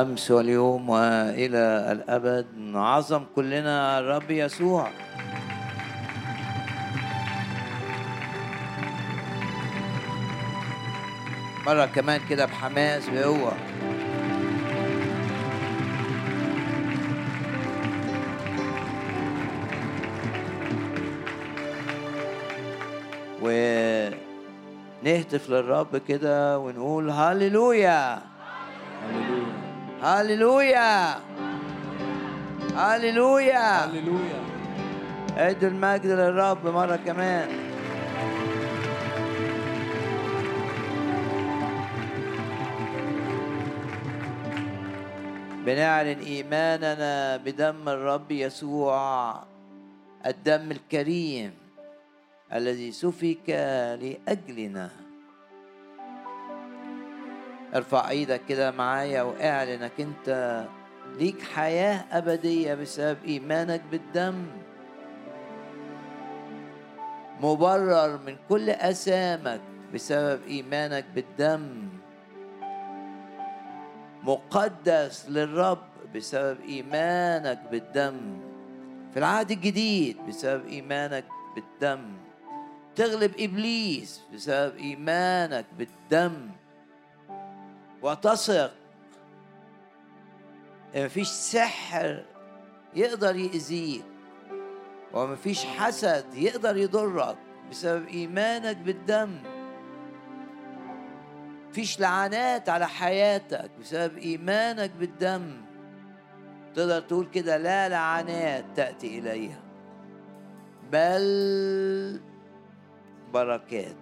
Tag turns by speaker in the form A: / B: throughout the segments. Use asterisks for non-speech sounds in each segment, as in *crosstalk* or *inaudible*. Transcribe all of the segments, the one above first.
A: بالأمس واليوم وإلى الأبد. نعظم كلنا الرب يسوع. مرة كمان كده بحماس بقوة. ونهتف للرب كده ونقول هللويا. هللويا هللويا
B: هللويا
A: ادوا المجد للرب مرة كمان بنعلن إيماننا بدم الرب يسوع الدم الكريم الذي سفك لأجلنا. ارفع إيدك كده معايا واعلنك انت ليك حياة أبدية بسبب إيمانك بالدم. مبرر من كل أسامك بسبب إيمانك بالدم. مقدس للرب بسبب إيمانك بالدم. في العهد الجديد بسبب إيمانك بالدم. تغلب إبليس بسبب إيمانك بالدم. وتثق. إن مفيش سحر يقدر يأذيك ومفيش حسد يقدر يضرك بسبب إيمانك بالدم. مفيش لعنات على حياتك بسبب إيمانك بالدم. تقدر تقول كده لا لعنات تأتي إليها بل بركات.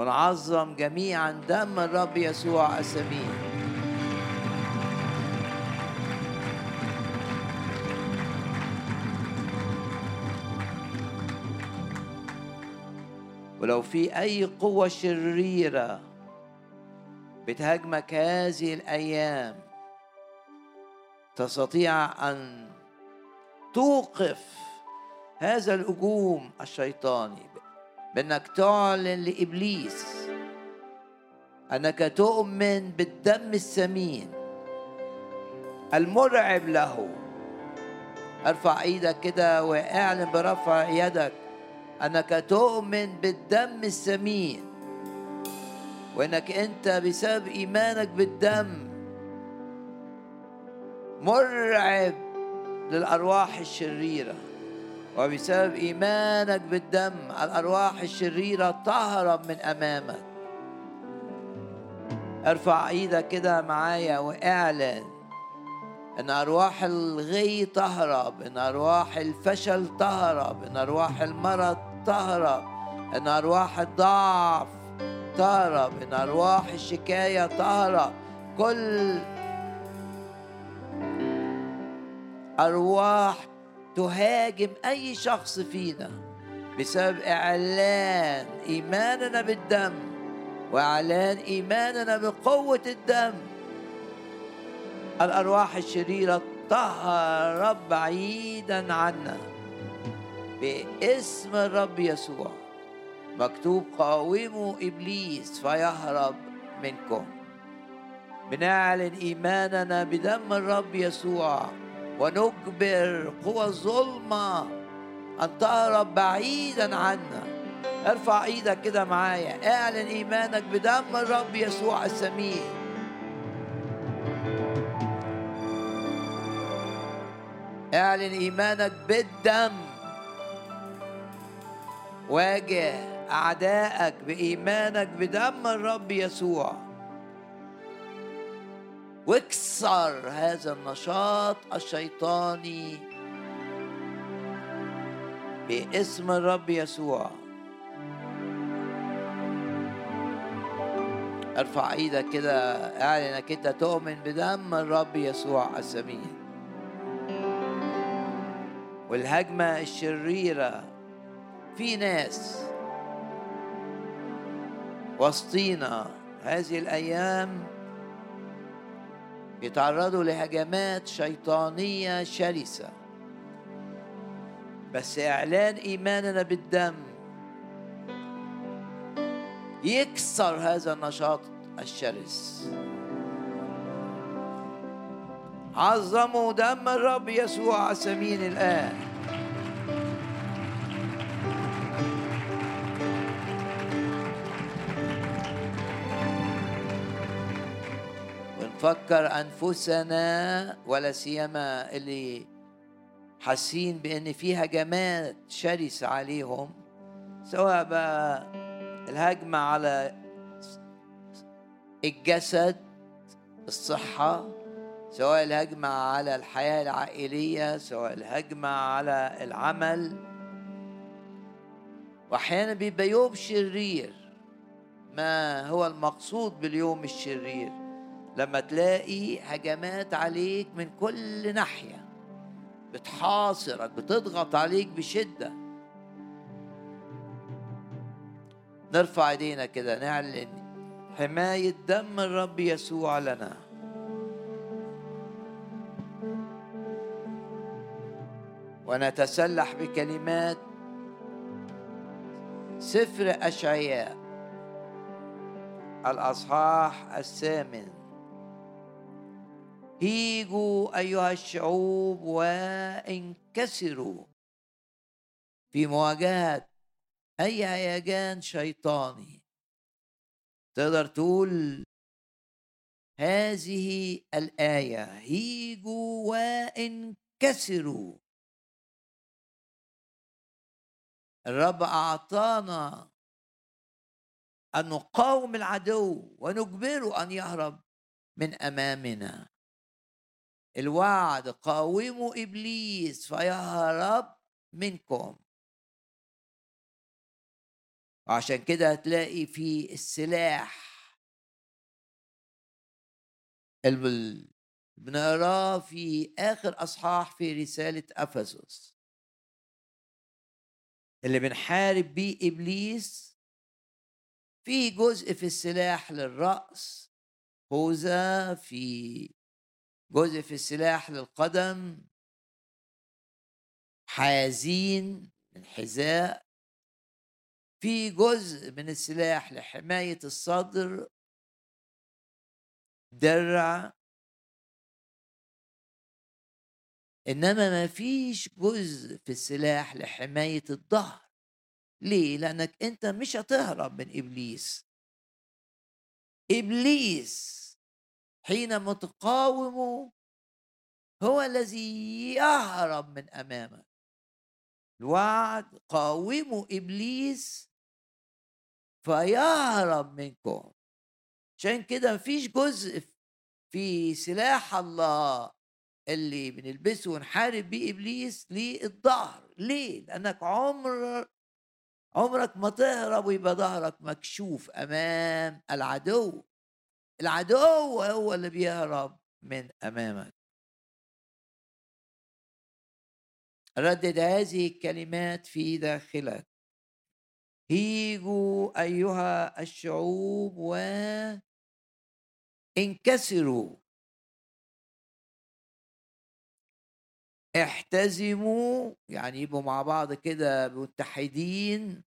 A: ونعظم جميعا دم الرب يسوع الثمين ولو في أي قوة شريرة بتهاجمك هذه الأيام تستطيع أن توقف هذا الهجوم الشيطاني. بأنك تعلن لإبليس. أنك تؤمن بالدم الثمين المرعب له. ارفع إيدك كده واعلن برفع يدك. أنك تؤمن بالدم الثمين وإنك أنت بسبب إيمانك بالدم مرعب للأرواح الشريرة. وبسبب إيمانك بالدم الأرواح الشريرة تهرب من أمامك. ارفع إيدك كده معايا واعلن إن أرواح الغي تهرب إن أرواح الفشل تهرب إن أرواح المرض تهرب إن أرواح الضعف تهرب إن أرواح الشكاية تهرب كل أرواح تهاجم أي شخص فينا بسبب إعلان إيماننا بالدم وإعلان إيماننا بقوة الدم. الأرواح الشريرة تهرب بعيدا عنا باسم الرب يسوع. مكتوب قاوموا إبليس فيهرب منكم. بنعلن إيماننا بدم الرب يسوع. ونجبر قوى الظلمه أن تهرب بعيدا عنا. ارفع إيدك كده معايا. اعلن إيمانك بدم الرب يسوع السمين اعلن إيمانك بالدم. واجه أعدائك بإيمانك بدم الرب يسوع. واكسر هذا النشاط الشيطاني. باسم الرب يسوع. ارفع إيدك كده اعلن انك انت تؤمن بدم الرب يسوع الثمين والهجمة الشريرة في ناس وسطينا هذه الأيام يتعرضوا لهجمات شيطانية شرسة. بس إعلان إيماننا بالدم يكسر هذا النشاط الشرس. عظموا دم الرب يسوع سمين الآن. ونفكر أنفسنا ولا سيما اللي حاسين بأن في هجمات شرسة عليهم سواء بقى الهجمة على الجسد الصحة سواء الهجمة على الحياة العائلية سواء الهجمة على العمل. وأحيانا بيبقى يوم شرير. ما هو المقصود باليوم الشرير؟ لما تلاقي هجمات عليك من كل ناحية بتحاصرك بتضغط عليك بشدة. نرفع ايدينا كده نعلن حماية دم الرب يسوع لنا. ونتسلح بكلمات سفر أشعياء. الأصحاح الثامن. هيجوا أيها الشعوب وانكسروا. في مواجهة أي هيجان شيطاني. تقدر تقول هذه الآية هيجوا وانكسروا. الرب أعطانا أن نقاوم العدو ونجبره أن يهرب من أمامنا. الوعد قاوموا إبليس فيهرب منكم. وعشان كده هتلاقي في السلاح. بنقراه في آخر أصحاح في رسالة أفسس. اللي بنحارب بيه إبليس في جزء في السلاح للرأس خوذة في جزء في السلاح للقدم حازين من حذاء في جزء من السلاح لحماية الصدر درع. إنما ما فيش جزء في السلاح لحماية الظهر. ليه؟ لأنك أنت مش هتهرب من إبليس. إبليس حينما تقاومه هو الذي يهرب من امامك الوعد قاوموا إبليس فيهرب منكم. عشان كده مفيش جزء في سلاح الله اللي بنلبسه ونحارب بيه إبليس للظهر ليه؟ لأنك عمر عمرك ما تهرب ويبقى ظهرك مكشوف أمام العدو. العدو هو اللي بيهرب من أمامك. ردد هذه الكلمات في داخلك. هيجوا أيها الشعوب وانكسروا احتزموا يعني يبقوا مع بعض كده متحدين.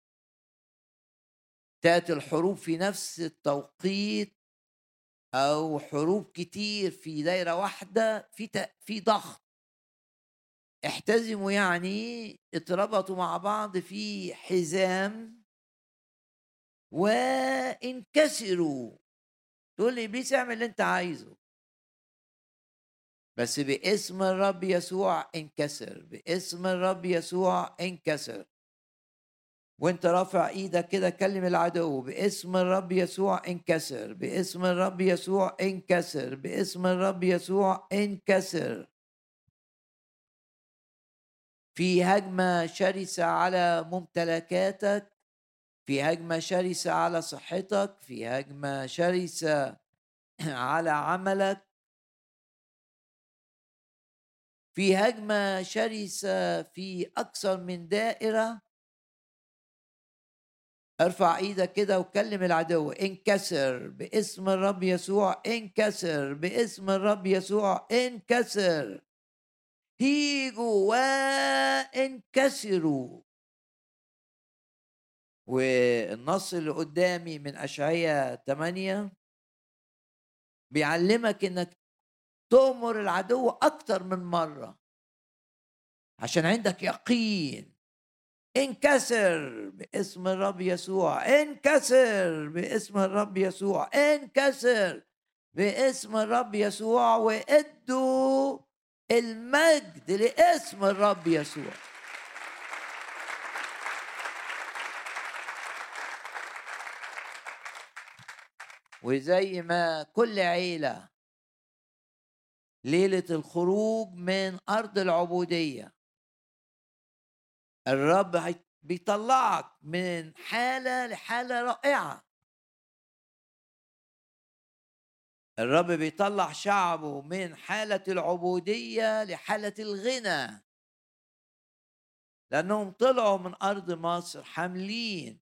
A: تأتي الحروب في نفس التوقيت. أو حروب كتير في دايرة واحدة في في ضغط. احتزموا يعني اتربطوا مع بعض في حزام وانكسروا. تقول لي ابليس اعمل اللي انت عايزه. بس باسم الرب يسوع انكسر باسم الرب يسوع انكسر. وانت رافع إيدك كده كلم العدو. باسم الرب يسوع انكسر. باسم الرب يسوع انكسر. باسم الرب يسوع انكسر. في هجمة شرسة على ممتلكاتك في هجمة شرسة على صحتك في هجمة شرسة *clears throat* على عملك. في هجمة شرسة في أكثر من دائرة. ارفع إيدك كده وكلم العدو. انكسر باسم الرب يسوع. انكسر باسم الرب يسوع. انكسر. هيجوا وانكسروا. والنص اللي قدامي من أشعية 8 بيعلمك إنك تؤمر العدو أكتر من مرة عشان عندك يقين. انكسر باسم الرب يسوع انكسر باسم الرب يسوع انكسر باسم الرب يسوع وادوا المجد لاسم الرب يسوع. وزي ما كل عيلة ليلة الخروج من أرض العبودية الرب بيطلعك من حالة لحالة رائعة. الرب بيطلع شعبه من حالة العبودية لحالة الغنى. لأنهم طلعوا من أرض مصر حاملين.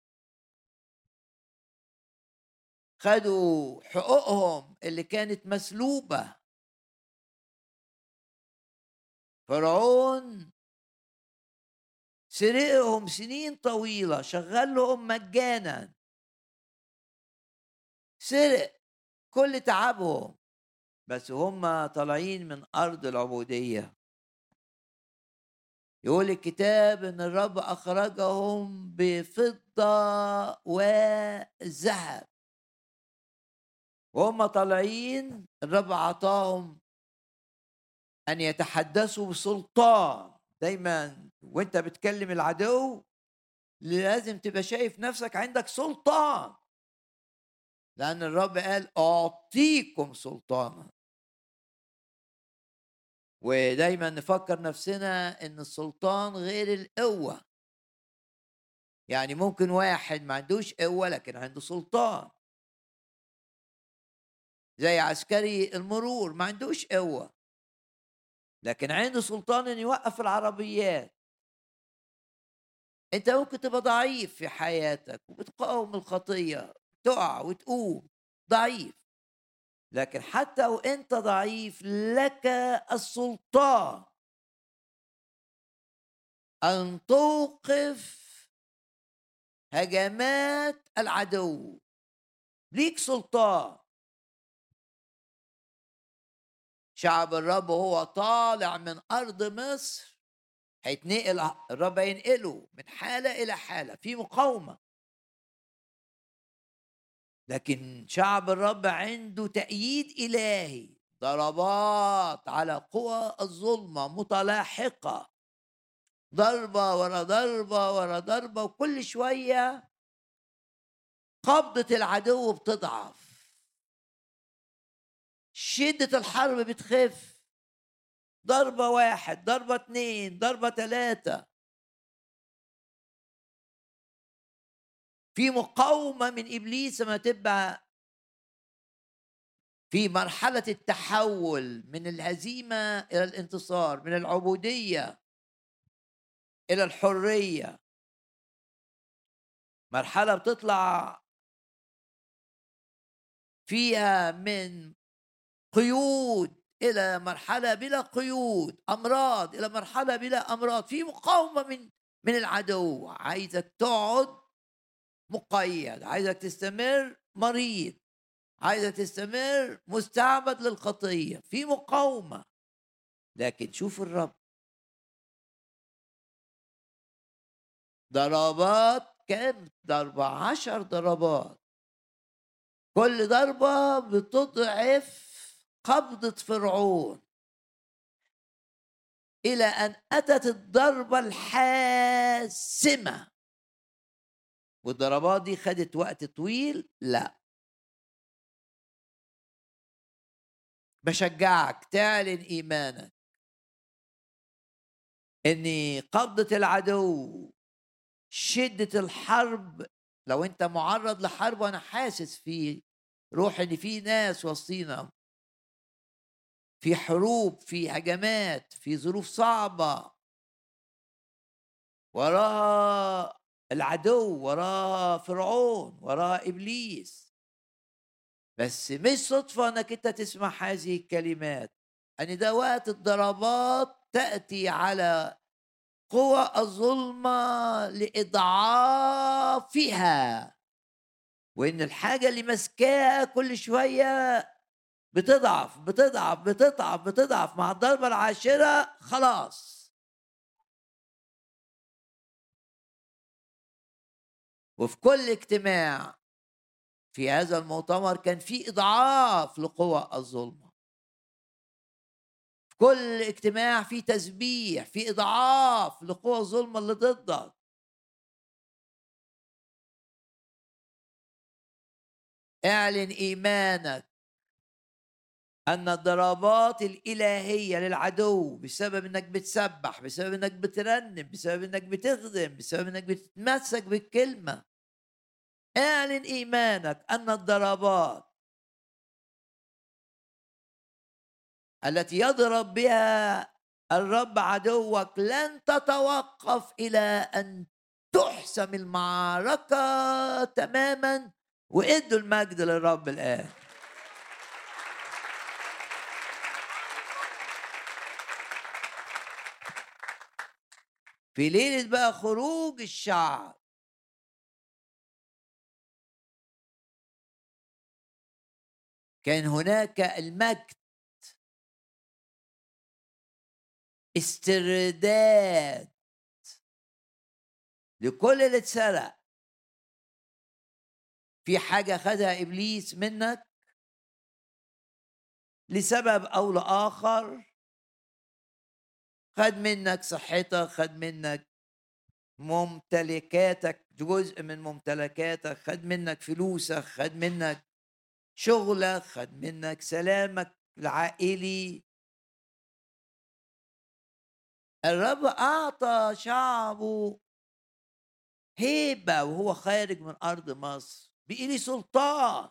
A: خدوا حقوقهم اللي كانت مسلوبة. فرعون سرقهم سنين طويلة شغلهم مجانا. سرق كل تعبهم بس هم طالعين من أرض العبودية. يقول الكتاب إن الرب أخرجهم بفضة وذهب. وهم طالعين الرب اعطاهم أن يتحدثوا بسلطان دايما. وأنت بتكلم العدو لازم تبقى شايف نفسك عندك سلطان. لأن الرب قال أعطيكم سلطانا. ودايما نفكر نفسنا إن السلطان غير القوة. يعني ممكن واحد ما عندوش قوة لكن عنده سلطان. زي عسكري المرور ما عندوش قوة. لكن عنده سلطان إن يوقف العربيات. أنت ممكن تبقى ضعيف في حياتك وبتقاوم الخطية تقع وتقوم ضعيف. لكن حتى وأنت ضعيف لك السلطان. أن توقف هجمات العدو. ليك سلطان. شعب الرب وهو طالع من أرض مصر. هيتنقل الرب هينقله من حالة إلى حالة في مقاومة. لكن شعب الرب عنده تأييد إلهي ضربات على قوى الظلمة متلاحقة. ضربة ورا ضربة ورا ضربة وكل شوية قبضة العدو بتضعف. شدة الحرب بتخف. ضربة واحد ضربة اتنين ضربة تلاتة. في مقاومة من إبليس ما تبقى في مرحلة التحول من الهزيمة إلى الانتصار من العبودية إلى الحرية. مرحلة بتطلع فيها من قيود إلى مرحلة بلا قيود أمراض إلى مرحلة بلا أمراض. في مقاومة من من العدو. عايزك تقعد مقيد. عايزك تستمر مريض. عايزك تستمر مستعبد للخطية. في مقاومة. لكن شوف الرب. ضربات كم؟ ضربة عشر ضربات. كل ضربة بتضعف قبضة فرعون. إلى أن أتت الضربة الحاسمة. والضربات دي خدت وقت طويل؟ لا. بشجعك تعلن إيمانك. إن قبضة العدو شدة الحرب لو أنت معرض لحرب وأنا حاسس في روح إن في ناس وسطينا. في حروب في هجمات في ظروف صعبة. وراها العدو وراه فرعون وراه إبليس. بس مش صدفة إنك أنت تسمع هذه الكلمات. ان ده وقت الضربات تأتي على قوى الظلمة لإضعافها. وإن الحاجة اللي ماسكاها كل شوية بتضعف بتضعف بتضعف بتضعف مع الضربة العاشرة خلاص. وفي كل اجتماع في هذا المؤتمر كان في إضعاف لقوى الظلمة. في كل اجتماع في تسبيح في إضعاف لقوى الظلمة اللي ضدك. اعلن إيمانك أن الضربات الإلهية للعدو بسبب إنك بتسبح بسبب إنك بترنم بسبب إنك بتخدم بسبب إنك بتتمسك بالكلمة. اعلن إيمانك أن الضربات التي يضرب بها الرب عدوك لن تتوقف إلى أن تحسم المعركة تماما. وإدوا المجد للرب الآن. في ليلة بقى خروج الشعب. كان هناك المجد. استرداد. لكل اللي اتسرق. في حاجة خدها إبليس منك؟ لسبب أو لآخر؟ خد منك صحتك خد منك ممتلكاتك جزء من ممتلكاتك خد منك فلوسك خد منك شغلك خد منك سلامك العائلي. الرب أعطى شعبه هيبة وهو خارج من أرض مصر بإلي سلطان.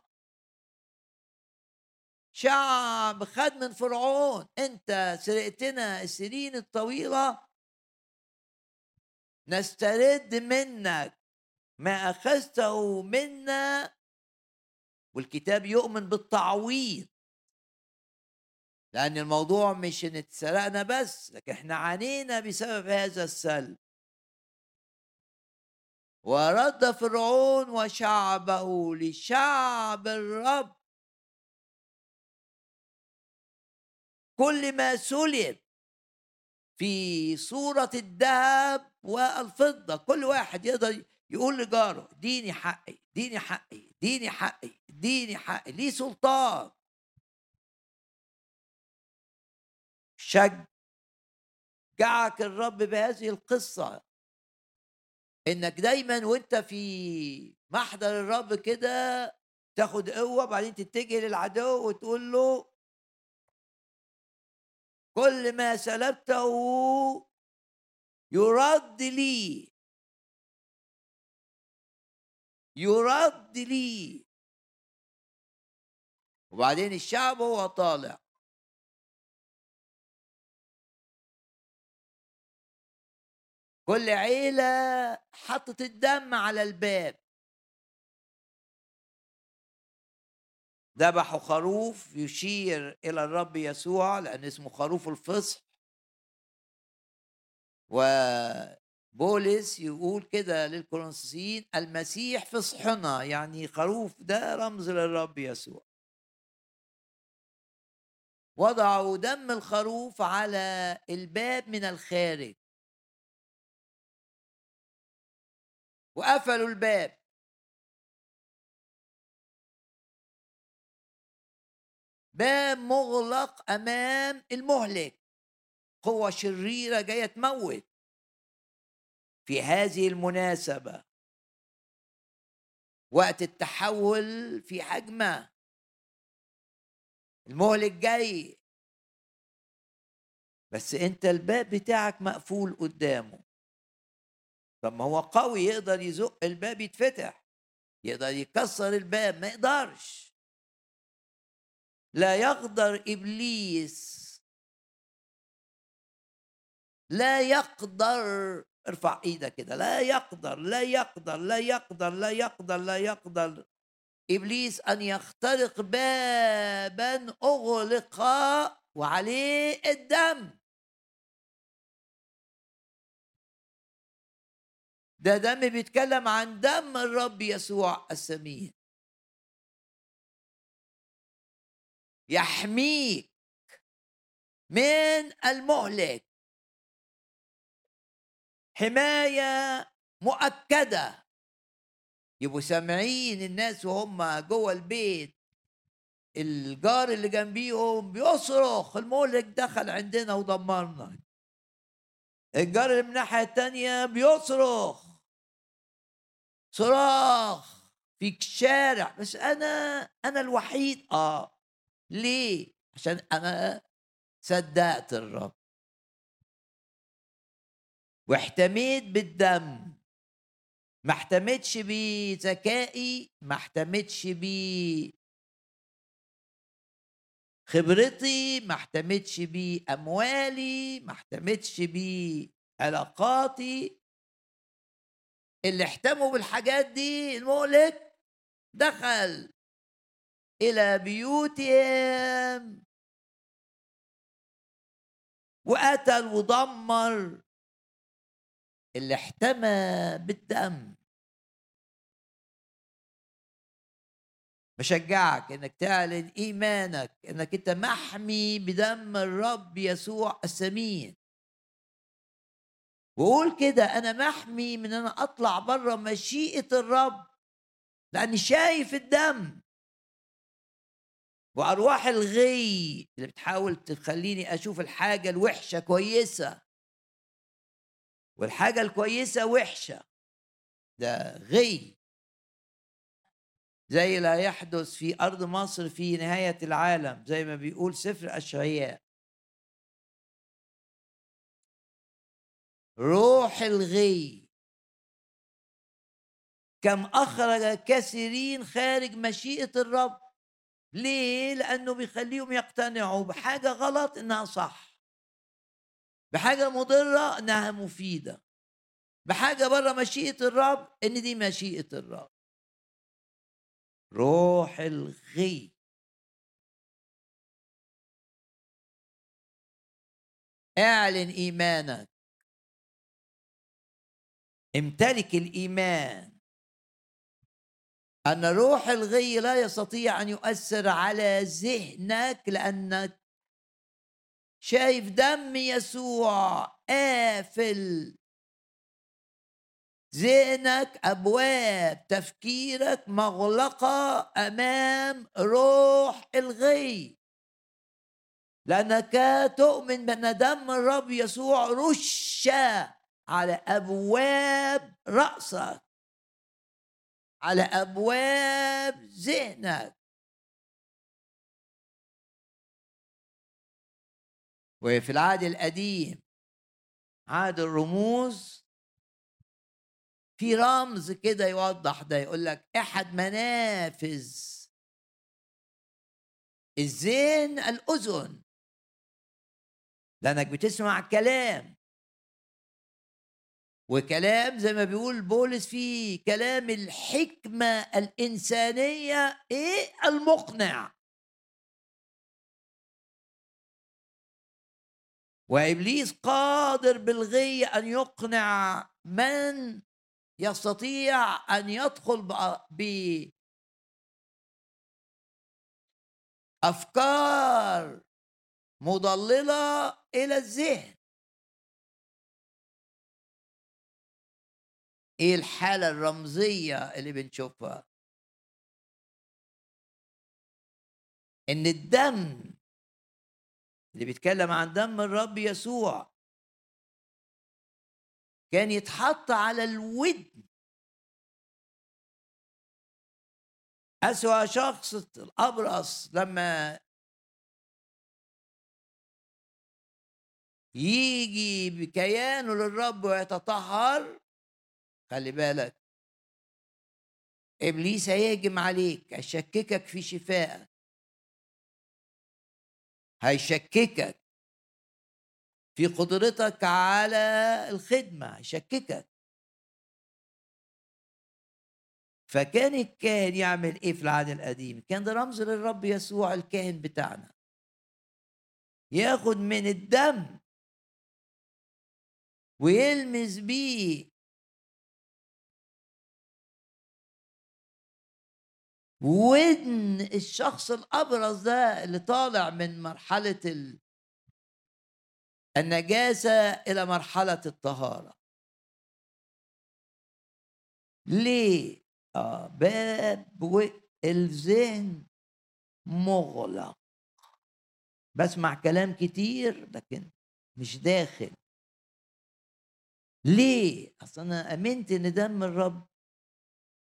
A: شعب خد من فرعون. انت سرقتنا السنين الطويلة. نسترد منك ما أخذته منا. والكتاب يؤمن بالتعويض لأن الموضوع مش إن اتسرقنا بس لكن إحنا عانينا بسبب هذا السلب. ورد فرعون وشعبه لشعب الرب. كل ما سلب في صورة الذهب والفضة كل واحد يقدر يقول لجاره ديني حقي ديني حقي ديني حقي ديني حقي ليه سلطان؟ شجعك الرب بهذه القصة. إنك دايما وأنت في محضر الرب كده تاخد قوة بعدين تتجه للعدو وتقول له كل ما سلبته يرد لي. يرد لي. وبعدين الشعب هو طالع. كل عيلة حطت الدم على الباب. ذبحوا خروف يشير إلى الرب يسوع لأن اسمه خروف الفصح. وبولس يقول كده للكورنثيين المسيح فصحنا يعني خروف ده رمز للرب يسوع. وضعوا دم الخروف على الباب من الخارج. وقفلوا الباب. باب مغلق أمام المهلك. قوة شريرة جاية تموت. في هذه المناسبة. وقت التحول في حجمه. المهلك جاي. بس أنت الباب بتاعك مقفول قدامه. طب ما هو قوي يقدر يزق الباب يتفتح. يقدر يكسر الباب ما يقدرش. لا يقدر إبليس. لا يقدر ارفع إيدك كده لا يقدر لا يقدر لا يقدر لا يقدر لا يقدر. إبليس أن يخترق بابا أغلق وعليه الدم. ده دم بيتكلم عن دم الرب يسوع السمين يحميك من المهلك. حماية مؤكدة. يبقوا سامعين الناس وهم جوه البيت. الجار اللي جنبيهم بيصرخ المهلك دخل عندنا ودمرنا. الجار اللي من الناحية التانية بيصرخ. صراخ في الشارع. بس أنا أنا الوحيد. آه. ليه؟ عشان أنا صدقت الرب. واحتميت بالدم. ما احتمتش بذكائي ما احتمتش ب خبرتي ما احتمتش بأموالي ما احتمتش بعلاقاتي. اللي احتموا بالحاجات دي المهلك دخل. إلى بيوتهم. وقتل ودمر اللي احتمى بالدم. بشجعك إنك تعلن إيمانك إنك أنت محمي بدم الرب يسوع الثمين وقول كده أنا محمي من إن أنا أطلع بره مشيئة الرب لأني شايف الدم. وأرواح الغي اللي بتحاول تخليني أشوف الحاجة الوحشة كويسة. والحاجة الكويسة وحشة. ده غي. زي لا يحدث في أرض مصر في نهاية العالم زي ما بيقول سفر أشعياء. روح الغي. كم أخرج كثيرين خارج مشيئة الرب. ليه؟ لأنه بيخليهم يقتنعوا بحاجة غلط إنها صح. بحاجة مضرة إنها مفيدة. بحاجة بره مشيئة الرب إن دي مشيئة الرب. روح الغي. اعلن إيمانك. امتلك الإيمان. أن روح الغي لا يستطيع أن يؤثر على ذهنك لأنك شايف دم يسوع قافل. ذهنك أبواب تفكيرك مغلقة أمام روح الغي. لأنك تؤمن بأن دم الرب يسوع رش على أبواب رأسك. على أبواب ذهنك. وفي العهد القديم عهد الرموز في رمز كده يوضح ده يقول لك أحد منافذ الذهن الأذن. لأنك بتسمع كلام. وكلام زي ما بيقول بولس فيه كلام الحكمة الإنسانية إيه؟ المقنع. وإبليس قادر بالغي أن يقنع من يستطيع أن يدخل بافكار مضللة إلى الذهن. إيه الحالة الرمزية اللي بنشوفها؟ إن الدم اللي بيتكلم عن دم الرب يسوع كان يتحط على الودن. أسوأ شخص الأبرص لما يجي بكيانه للرب ويتطهر خلي بالك. إبليس هيهجم عليك هيشككك في شفائك هيشككك في قدرتك على الخدمة هيشككك. فكان الكاهن يعمل إيه في العهد القديم كان ده رمز للرب يسوع الكاهن بتاعنا. ياخد من الدم ويلمس بيه ودن الشخص الأبرز ده اللي طالع من مرحلة النجاسة إلى مرحلة الطهارة. ليه؟ آه باب الذهن مغلق. بسمع كلام كتير لكن مش داخل. ليه؟ أصل أنا آمنت إن دم الرب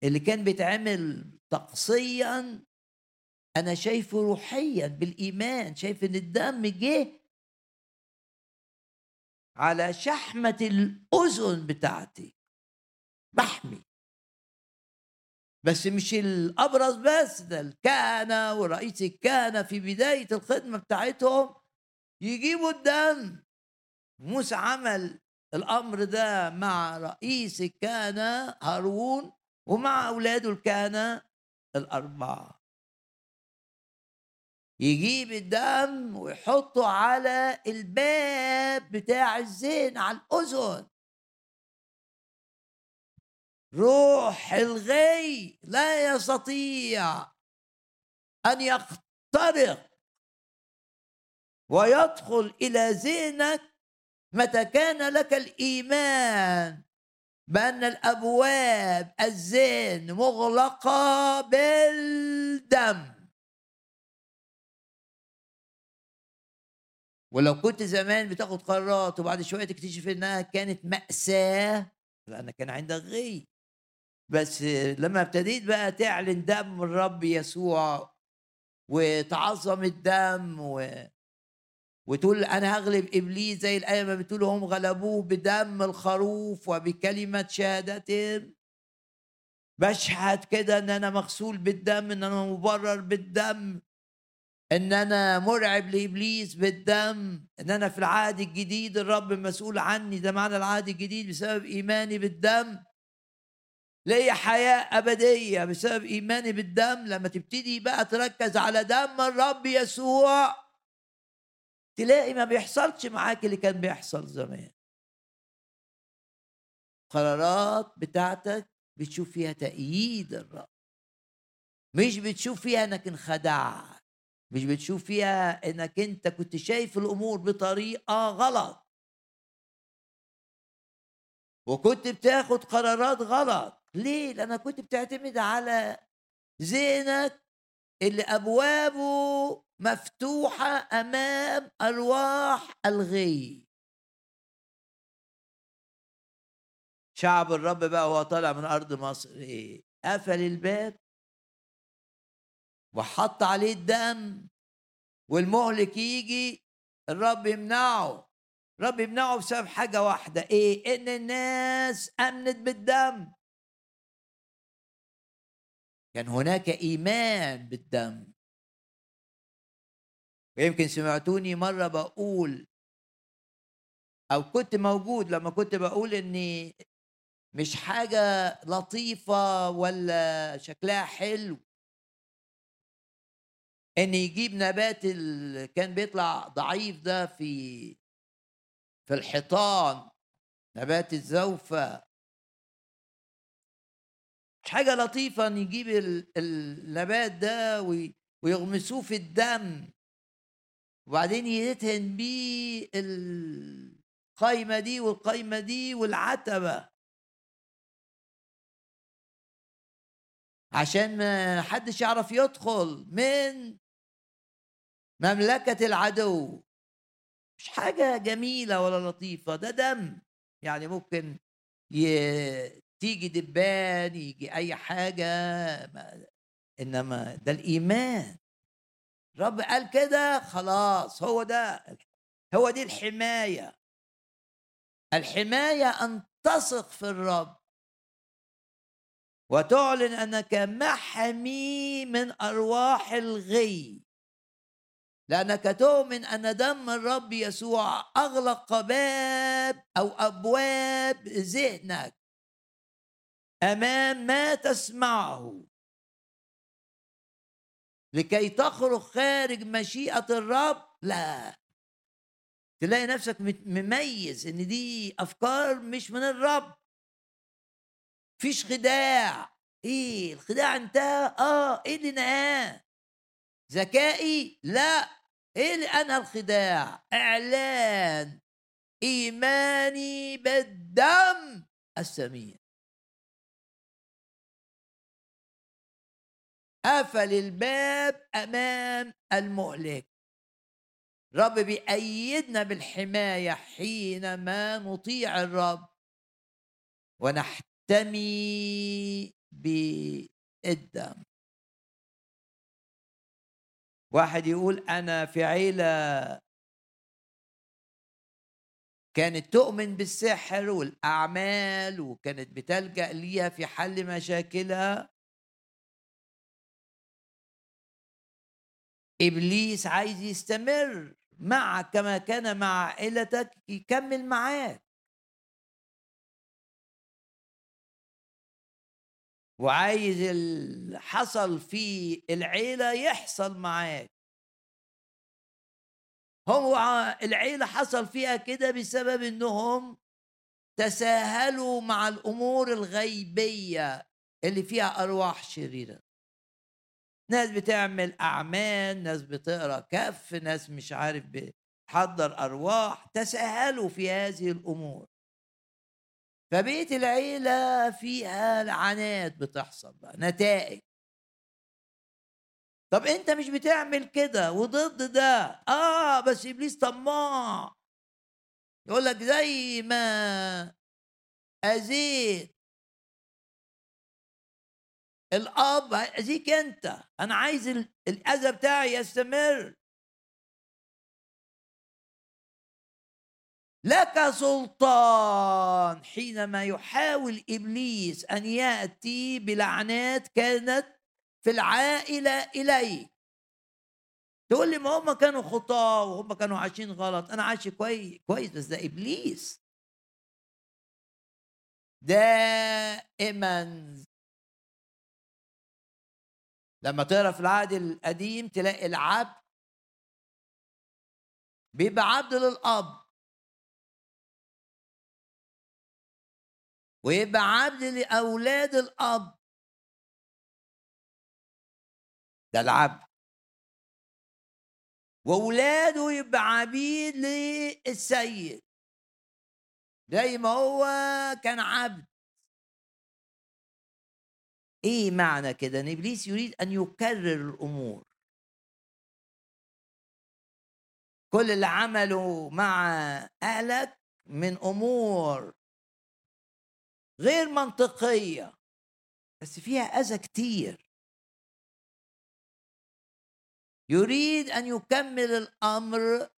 A: اللي كان بيتعمل طقسيا أنا شايفه روحيا بالإيمان شايف إن الدم جه على شحمة الأذن بتاعتي بحمي. بس مش الأبرز بس ده الكهنة ورئيس الكهنة في بداية الخدمة بتاعتهم يجيبوا الدم. موسى عمل الأمر ده مع رئيس الكهنة هارون ومع أولاده الكهنة. الأربعة. يجيب الدم ويحطه على الباب بتاع الزين على الأذن. روح الغي لا يستطيع أن يخترق ويدخل إلى ذهنك متى كان لك الإيمان. بأن الأبواب الذهن مغلقة بالدم. ولو كنت زمان بتاخد قرارات وبعد شوية تكتشف إنها كانت مأساة لأن كان عندك غي. بس لما ابتديت بقى تعلن دم الرب يسوع وتعظم الدم و... وتقول أنا هغلب إبليس زي الآية ما بتقول هم غلبوه بدم الخروف وبكلمة شهادتهم بشهد كده إن أنا مغسول بالدم إن أنا مبرر بالدم إن أنا مرعب لإبليس بالدم إن أنا في العهد الجديد الرب مسؤول عني ده معنى العهد الجديد بسبب إيماني بالدم. ليا حياة أبدية بسبب إيماني بالدم. لما تبتدي بقى تركز على دم الرب يسوع. تلاقي ما بيحصلش معاك اللي كان بيحصل زمان. قرارات بتاعتك بتشوف فيها تأييد الرب مش بتشوف فيها إنك انخدعت مش بتشوف فيها إنك أنت كنت شايف الأمور بطريقة غلط. وكنت بتاخد قرارات غلط. ليه؟ لأنك كنت بتعتمد على ذهنك اللي أبوابه مفتوحة أمام أرواح الغي. شعب الرب بقى وهو طالع من أرض مصر إيه؟ قفل الباب. وحط عليه الدم. والمهلك يجي الرب يمنعه. الرب يمنعه بسبب حاجة واحدة. إيه؟ إن الناس آمنت بالدم. كان هناك إيمان بالدم. ويمكن سمعتوني مرة بقول أو كنت موجود لما كنت بقول إني مش حاجة لطيفة ولا شكلها حلو. إن يجيب نبات اللي كان بيطلع ضعيف ده في في الحيطان نبات الزوفة. مش حاجة لطيفة إن يجيب النبات ده ويغمسوه في الدم. وبعدين يدهن بيه القايمة دي والقايمة دي والعتبة. عشان ما حدش يعرف يدخل من مملكة العدو. مش حاجة جميلة ولا لطيفة ده دم. يعني ممكن تيجي دبان يجي أي حاجة إنما ده الإيمان. رب قال كده خلاص هو ده هو دي الحماية. الحماية أن تثق في الرب. وتعلن أنك محمي من أرواح الغي. لأنك تؤمن أن دم الرب يسوع أغلق باب أو أبواب ذهنك. أمام ما تسمعه. لكي تخرج خارج مشيئة الرب؟ لا. تلاقي نفسك مميز إن دي أفكار مش من الرب. فيش خداع. إيه الخداع انتهى؟ آه. إيه اللي نهاه؟ ذكائي؟ لا. إيه اللي أنهى الخداع؟ إعلان. إيماني بالدم السمين قفل الباب أمام المهلك. رب بيأيدنا بالحماية حينما نطيع الرب. ونحتمي بالدم. واحد يقول أنا في عيلة كانت تؤمن بالسحر والأعمال وكانت بتلجأ ليها في حل مشاكلها. إبليس عايز يستمر معك كما كان مع عائلتك يكمل معاك. وعايز اللي حصل في العيلة يحصل معاك. هو العيلة حصل فيها كده بسبب إنهم تساهلوا مع الأمور الغيبية اللي فيها أرواح شريرة. ناس بتعمل أعمال ناس بتقرأ كف ناس مش عارف بتحضر أرواح تساهلوا في هذه الأمور. فبيت العيلة فيها لعنات بتحصل بقى نتائج. طب أنت مش بتعمل كده وضد ده. آه بس إبليس طماع. يقول لك زي ما أذيت الأب اذيك أنت. أنا عايز الأذى بتاعي يستمر. لك سلطان حينما يحاول إبليس أن يأتي بلعنات كانت في العائلة إليك. تقول لي ما هم كانوا خطاة وهم كانوا عايشين غلط. أنا عايش كويس كويس بس ده إبليس. دائما لما تقرا في العهد القديم تلاقي العبد بيبقى عبد للأب. ويبقى عبد لأولاد الأب. ده العبد. واولاده يبقى عبيد للسيد. زي ما هو كان عبد. إيه معنى كده؟ إن إبليس يريد أن يكرر الأمور. كل اللي عمله مع أهلك من أمور غير منطقية بس فيها أذى كتير. يريد أن يكمل الأمر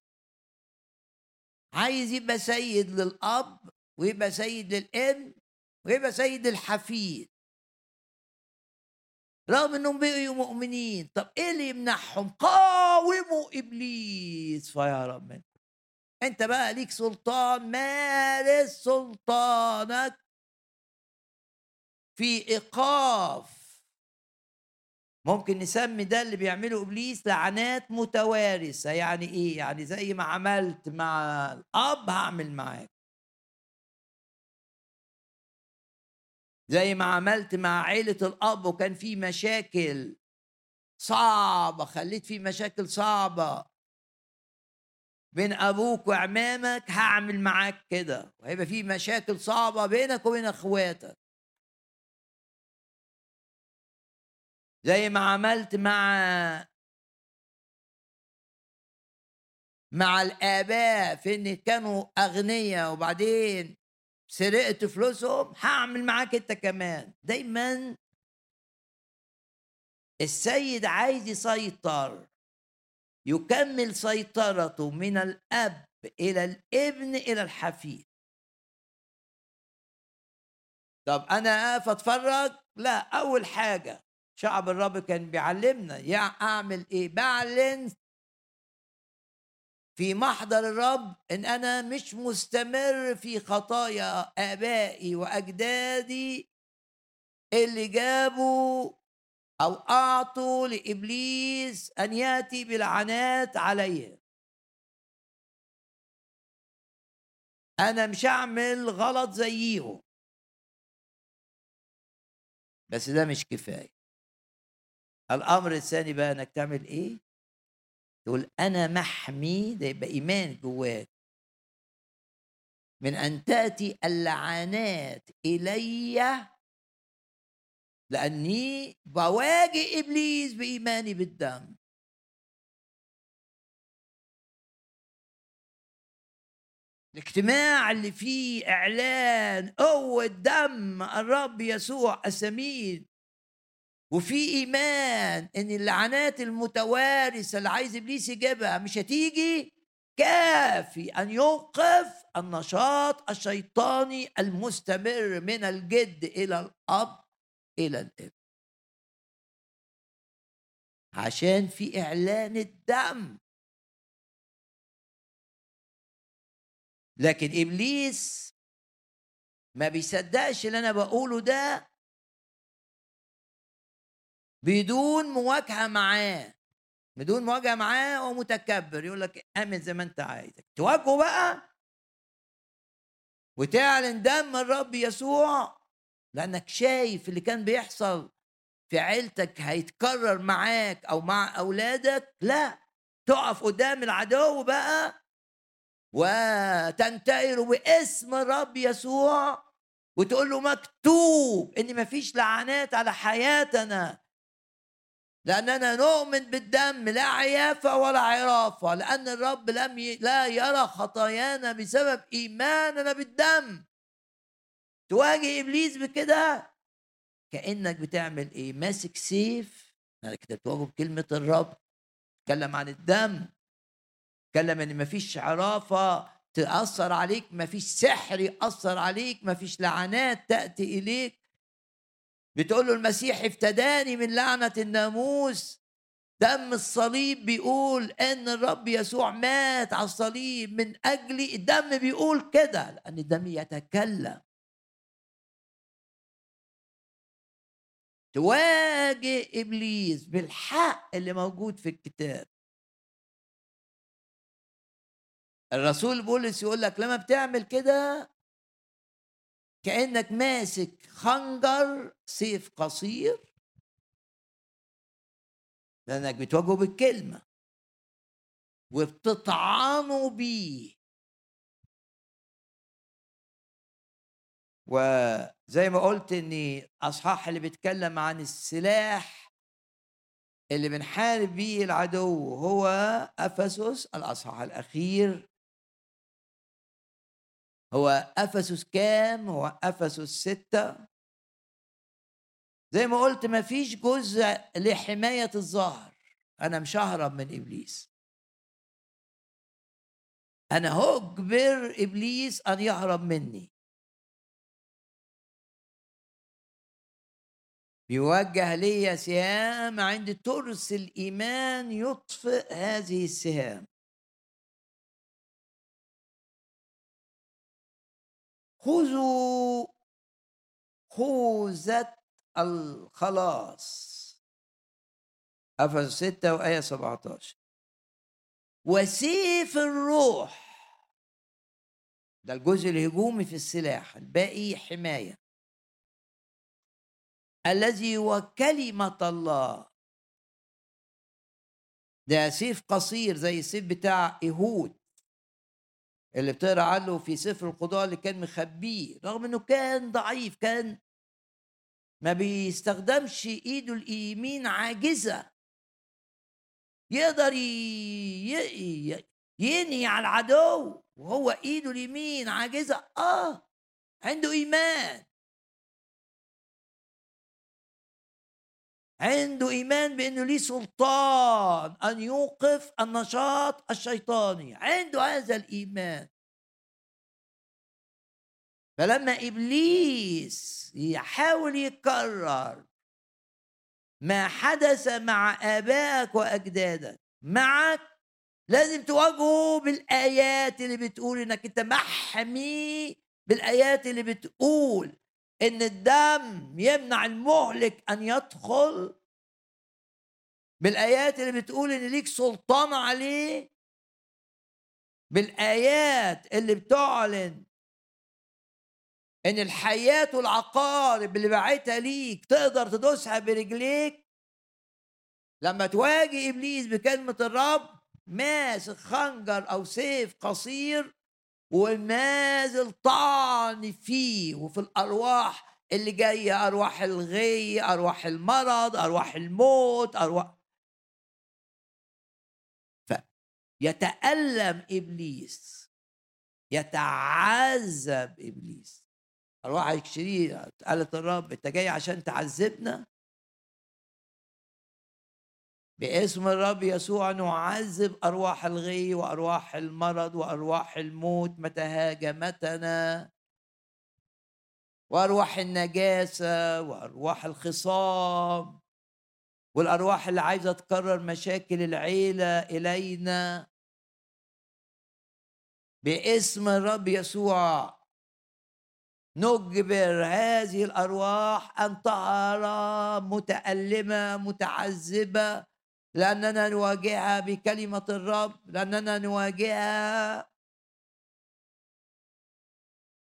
A: عايز يبقى سيد للأب ويبقى سيد للابن ويبقى سيد للحفيد رغم إنهم بقوا مؤمنين. طب إيه اللي يمنعهم قاوموا إبليس. فيهرب منكم أنت بقى ليك سلطان. مارس سلطانك في إيقاف. ممكن نسمي ده اللي بيعمله إبليس لعنات متوارثة. يعني إيه؟ يعني زي ما عملت مع الأب هعمل معاك. زي ما عملت مع عيلة الأب وكان في مشاكل صعبة خليت في مشاكل صعبة. بين أبوك وعمامك هعمل معاك كده. وهيبقى في مشاكل صعبة بينك وبين أخواتك. زي ما عملت مع مع الآباء في إن كانوا أغنياء. وبعدين سرقت فلوسهم هعمل معاك انت كمان. دايما السيد عايز يسيطر. يكمل سيطرته من الأب إلى الابن إلى الحفيد. طب أنا أقف أتفرج؟ لا أول حاجة شعب الرب كان بيعلمنا يا أعمل إيه؟ بعلن في محضر الرب إن أنا مش مستمر في خطايا آبائي وأجدادي اللي جابوا أو أعطوا لإبليس أن يأتي بلعنات عليهم أنا مش هعمل غلط زيهم. بس ده مش كفاية. الأمر الثاني بقى إنك تعمل إيه؟ تقول أنا محمي ده يبقى إيمان جواك. من أن تأتي اللعنات إلي لأني بواجه إبليس بإيماني بالدم. الاجتماع اللي فيه إعلان قوة دم الرب يسوع اسامين وفي إيمان إن اللعنات المتوارثة اللي عايز إبليس يجيبها مش هتيجي كافي أن يوقف النشاط الشيطاني المستمر من الجد إلى الأب إلى الابن. عشان في إعلان الدم. لكن إبليس ما بيصدقش اللي أنا بقوله ده بدون مواجهة معاه بدون مواجهة معاه هو متكبر يقول لك امن زي ما انت عايز تواجهه بقى وتعلن دم الرب يسوع لأنك شايف اللي كان بيحصل في عيلتك هيتكرر معاك أو مع أولادك؟ لا تقف قدام العدو بقى وتنتهر باسم الرب يسوع وتقول له مكتوب إن مفيش لعنات على حياتنا. لأننا نؤمن بالدم لا عيافة ولا عرافة لأن الرب لم ي... لا يرى خطايانا بسبب إيماننا بالدم. تواجه إبليس بكده؟ كأنك بتعمل إيه ماسك سيف انك بتواجه بكلمة الرب. تكلم عن الدم. تكلم إن مفيش عرافة تأثر عليك مفيش سحر يأثر عليك مفيش لعنات تأتي إليك. بتقول له المسيح افتداني من لعنة الناموس. دم الصليب بيقول إن الرب يسوع مات على الصليب من اجلي الدم بيقول كده لأن الدم يتكلم. تواجه إبليس بالحق اللي موجود في الكتاب. الرسول بولس يقول لك لما بتعمل كده كأنك ماسك خنجر سيف قصير. لأنك بتواجهه بالكلمة. وبتطعنه بيه. وزي ما قلت إن أصحاح اللي بيتكلم عن السلاح اللي بنحارب بيه العدو هو أفسس الأصحاح الأخير. هو أفسس كام؟ هو أفسس ستة. زي ما قلت ما فيش جزء لحماية الظهر أنا مش ههرب من إبليس. أنا هجبر إبليس أن يهرب مني. بيوجه لي سهام عند ترس الإيمان يطفئ هذه السهام. خذوا خوذة الخلاص. أفسس 6 وآية 17 وسيف الروح. ده الجزء الهجومي في السلاح الباقي حماية. الذي هو كلمة الله. ده سيف قصير زي السيف بتاع إيهود. اللي بتقرأ عنه في سفر القضاء اللي كان مخبيه رغم إنه كان ضعيف كان ما بيستخدمش إيده اليمين عاجزة. يقدر ينهي على العدو وهو إيده اليمين عاجزة. آه عنده إيمان. عنده إيمان بأنه ليه سلطان أن يوقف النشاط الشيطاني. عنده هذا الإيمان. فلما إبليس يحاول يكرر ما حدث مع آبائك وأجدادك معك لازم تواجهه بالآيات اللي بتقول إنك أنت محمي بالآيات اللي بتقول. إن الدم يمنع المهلك أن يدخل. بالآيات اللي بتقول إن ليك سلطان عليه. بالآيات اللي بتعلن إن الحيات والعقارب اللي بعتها ليك تقدر تدوسها برجليك. لما تواجه إبليس بكلمة الرب ماسك خنجر أو سيف قصير ونازل طعن فيه وفي الأرواح اللي جاية أرواح الغي أرواح المرض أرواح الموت أرواح يتألم إبليس يتعذب إبليس. أرواح الشريرة قالت الرب أنت جاي عشان تعذبنا؟ باسم الرب يسوع نعذب أرواح الغي وأرواح المرض وأرواح الموت متى هاجمتنا وأرواح النجاسة وأرواح الخصام والأرواح اللي عايزة تكرر مشاكل العيلة إلينا. باسم الرب يسوع نجبر هذه الأرواح أن ترى متألمة متعذبة لأننا نواجهها بكلمة الرب لأننا نواجهها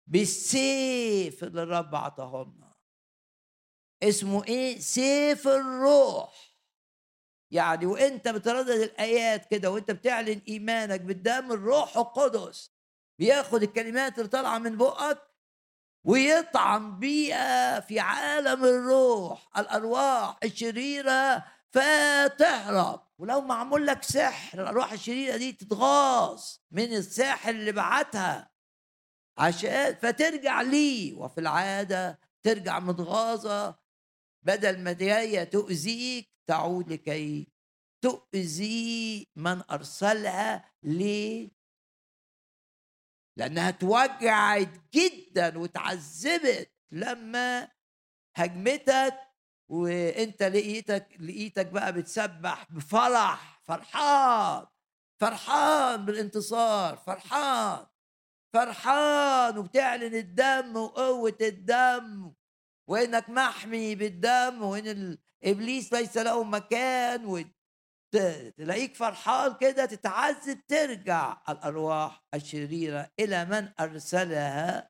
A: بالسيف اللي الرب اعطاه لنا اسمه إيه؟ سيف الروح. يعني وإنت بتردد الآيات كده وإنت بتعلن إيمانك بالدم الروح القدس بياخد الكلمات اللي طالعة من بقك ويطعم بيها في عالم الروح الأرواح الشريرة فتهرب. ولو معمول لك سحر الأرواح الشريرة دي تتغاظ من الساحر اللي بعتها عشان فترجع ليه. وفي العادة ترجع متغاظة بدل ما هي تؤذيك تعود لكي تؤذي من أرسلها ليه؟ لأنها توجعت جدا وتعذبت لما هجمتك وانت لقيتك لقيتك بقى بتسبح بفرح فرحان فرحان بالانتصار فرحان فرحان وبتعلن الدم وقوة الدم وإنك محمي بالدم وإن إبليس ليس له مكان وتلاقيك فرحان كده تتعذب ترجع الأرواح الشريرة إلى من أرسلها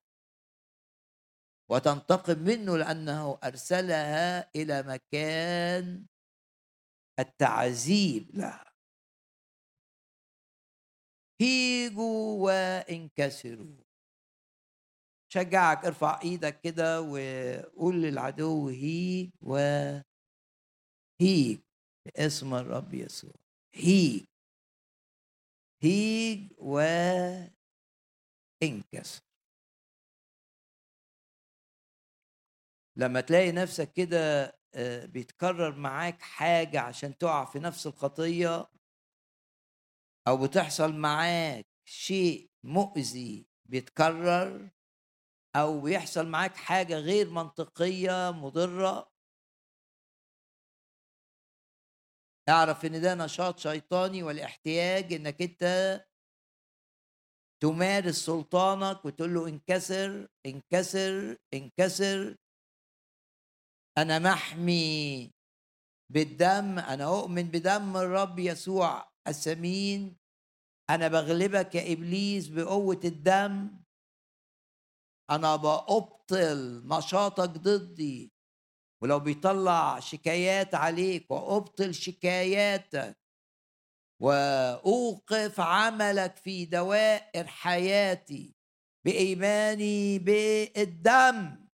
A: وتنتقم منه لأنه أرسلها إلى مكان التعذيب لها. هيجوا وانكسروا. شجعك ارفع إيدك كده وقول للعدو هيج وهيج باسم الرب يسوع. هيج. هيج وانكسر لما تلاقي نفسك كده آه، بيتكرر معاك حاجة عشان تقع في نفس الخطية أو بتحصل معاك شيء مؤذي بيتكرر أو بيحصل معاك حاجة غير منطقية مضرة؟ أعرف إن ده نشاط شيطاني والاحتياج إنك أنت تمارس سلطانك وتقول له انكسر انكسر انكسر أنا محمي بالدم أنا أؤمن بدم الرب يسوع. الثمين أنا بغلبك يا إبليس بقوة الدم. أنا بأبطل نشاطك ضدي. ولو بيطلع شكايات عليك وأبطل شكاياتك وأوقف عملك في دوائر حياتي بإيماني بالدم.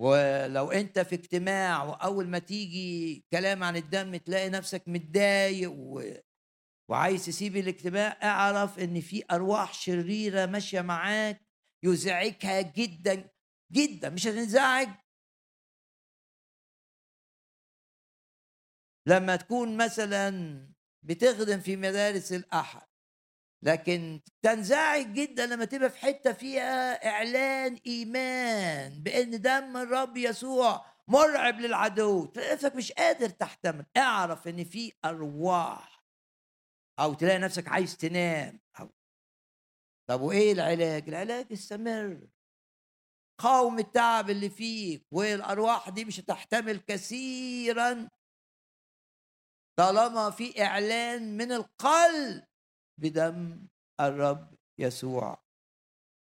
A: ولو انت في اجتماع واول ما تيجي كلام عن الدم تلاقي نفسك متضايق و... وعايز تسيب الاجتماع اعرف ان في ارواح شريرة ماشية معاك يزعجها جدا جدا مش هتنزعج. لما تكون مثلا بتخدم في مدارس الأحد لكن تنزعج جدا لما تبقى في حتة فيها إعلان إيمان بإن دم الرب يسوع مرعب للعدو. تلاقي مش قادر تحتمل. اعرف إن في أرواح. أو تلاقي نفسك عايز تنام. أو طب وإيه العلاج؟ العلاج استمر قاوم التعب اللي فيك. والأرواح دي مش هتحتمل كثيرا. طالما في إعلان من القلب. بدم الرب يسوع.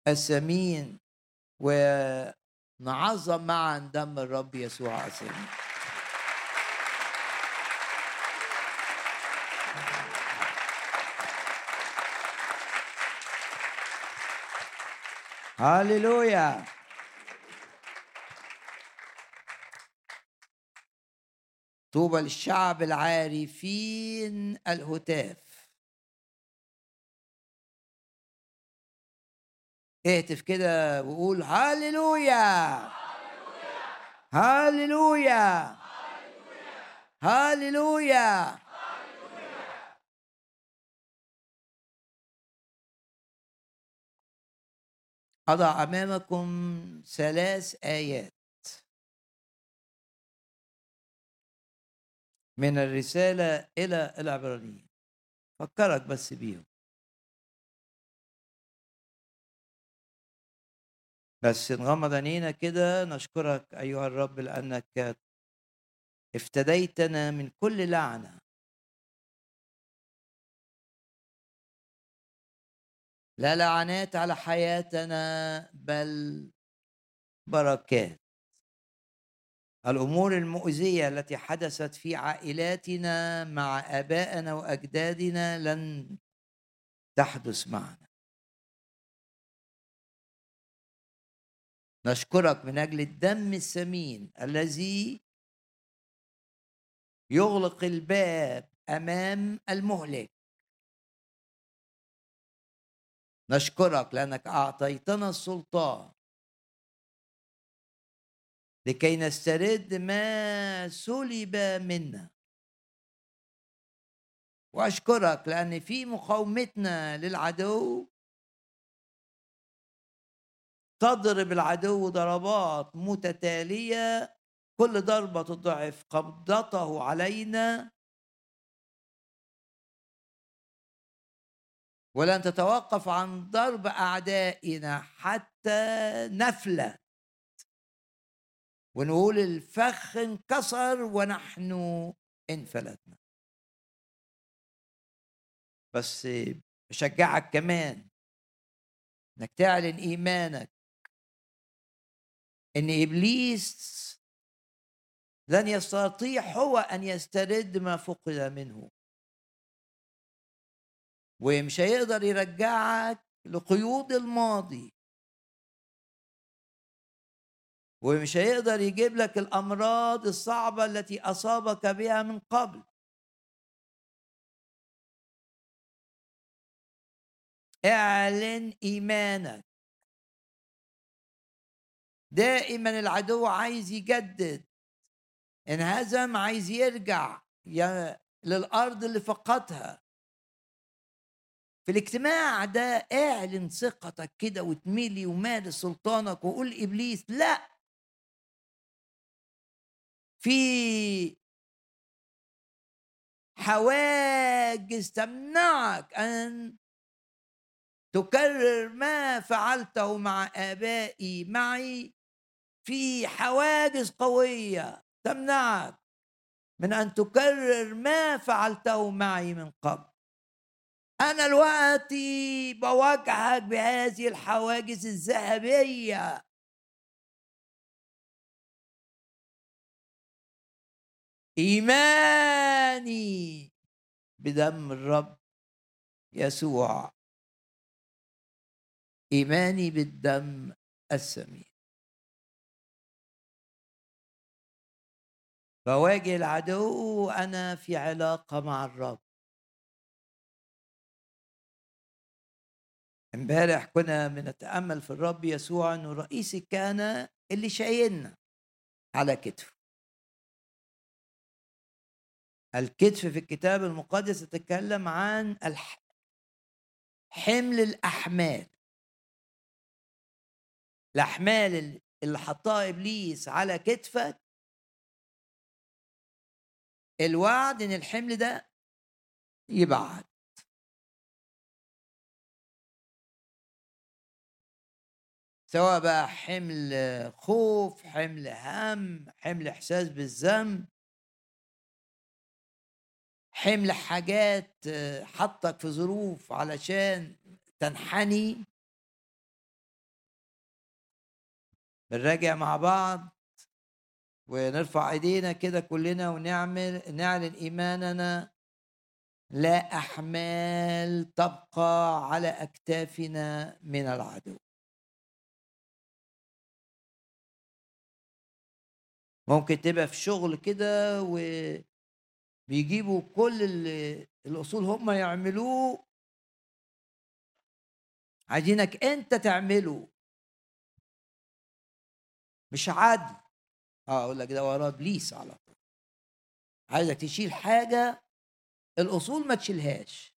A: الثمين ونعظم معا دم الرب يسوع الثمين هللويا طوبى للشعب العارفين الهتاف. اهتف كده وقول هللويا هللويا هللويا أضع أمامكم ثلاث آيات. من الرسالة إلى العبرانيين. فكرك بس بيهم. بس نغمض عينينا كده نشكرك أيها الرب لأنك افتديتنا من كل لعنة. لا لعنات على حياتنا بل بركات. الأمور المؤذية التي حدثت في عائلاتنا مع آبائنا وأجدادنا لن تحدث معنا. نشكرك من أجل الدم الثمين الذي يغلق الباب أمام المهلك. نشكرك لأنك أعطيتنا السلطان. لكي نسترد ما سلب منا. وأشكرك لأن في مقاومتنا للعدو تضرب العدو ضربات متتالية كل ضربة تضعف قبضته علينا. ولن تتوقف عن ضرب أعدائنا حتى نفلت. ونقول الفخ انكسر ونحن انفلتنا. بس بشجعك كمان إنك تعلن إيمانك إن إبليس لن يستطيع هو أن يسترد ما فقد منه. ومش هيقدر يرجعك لقيود الماضي. ومش هيقدر يجيب لك الأمراض الصعبة التي أصابك بها من قبل. اعلن إيمانك. دائما العدو عايز يجدد انهزم عايز يرجع للأرض اللي فقدها. في الاجتماع ده اعلن ثقتك كده وتميلي ومارس سلطانك وقول إبليس لأ. في حواجز تمنعك أن تكرر ما فعلته مع آبائي معي. في حواجز قوية تمنعك من أن تكرر ما فعلته معي من قبل. أنا دلوقتي بواجهك بهذه الحواجز الذهبية. إيماني بدم الرب يسوع. إيماني بالدم الثمين بواجه العدو وأنا في علاقة مع الرب. امبارح كنا بنتأمل في الرب يسوع إنه رئيس الكهنة اللي شايلنا على كتفه. الكتف في الكتاب المقدس يتكلم عن حمل الأحمال. الأحمال اللي حطها إبليس على كتفك الوعد إن الحمل ده يبعد. سواء بقى حمل خوف حمل هم حمل إحساس بالذنب. حمل حاجات حطك في ظروف علشان تنحني. بنراجع مع بعض. ونرفع ايدينا كده كلنا ونعمل نعلن ايماننا. لا أحمال تبقى على أكتافنا من العدو. ممكن تبقى في شغل كده وبيجيبوا كل الأصول هم يعملوه. عايزينك أنت تعمله. مش عدل. آه أقول لك ده وراه إبليس على طول. عايزك تشيل حاجة الأصول ما تشيلهاش.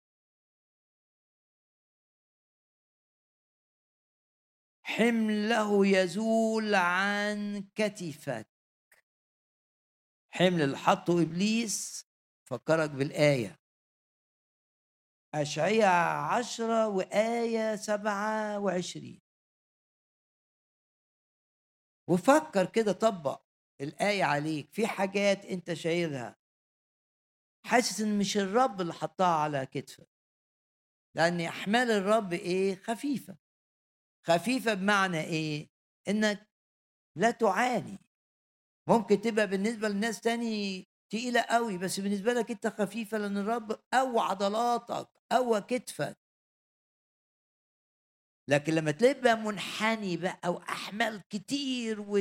A: حمله يزول عن كتفك. حمل اللي حطه إبليس فكرك بالآية. أشعية عشرة وآية سبعة وعشرين. وفكر كده طبق. الآية عليك في حاجات أنت شايلها. حاسس إن مش الرب اللي حطها على كتفك. لأن أحمال الرب إيه؟ خفيفة. خفيفة بمعنى إيه؟ إنك لا تعاني. ممكن تبقى بالنسبة للناس تاني تقيلة قوي بس بالنسبة لك أنت خفيفة لأن الرب قوى عضلاتك قوى كتفك. لكن لما تبقى منحني بقى وأحمال كتير و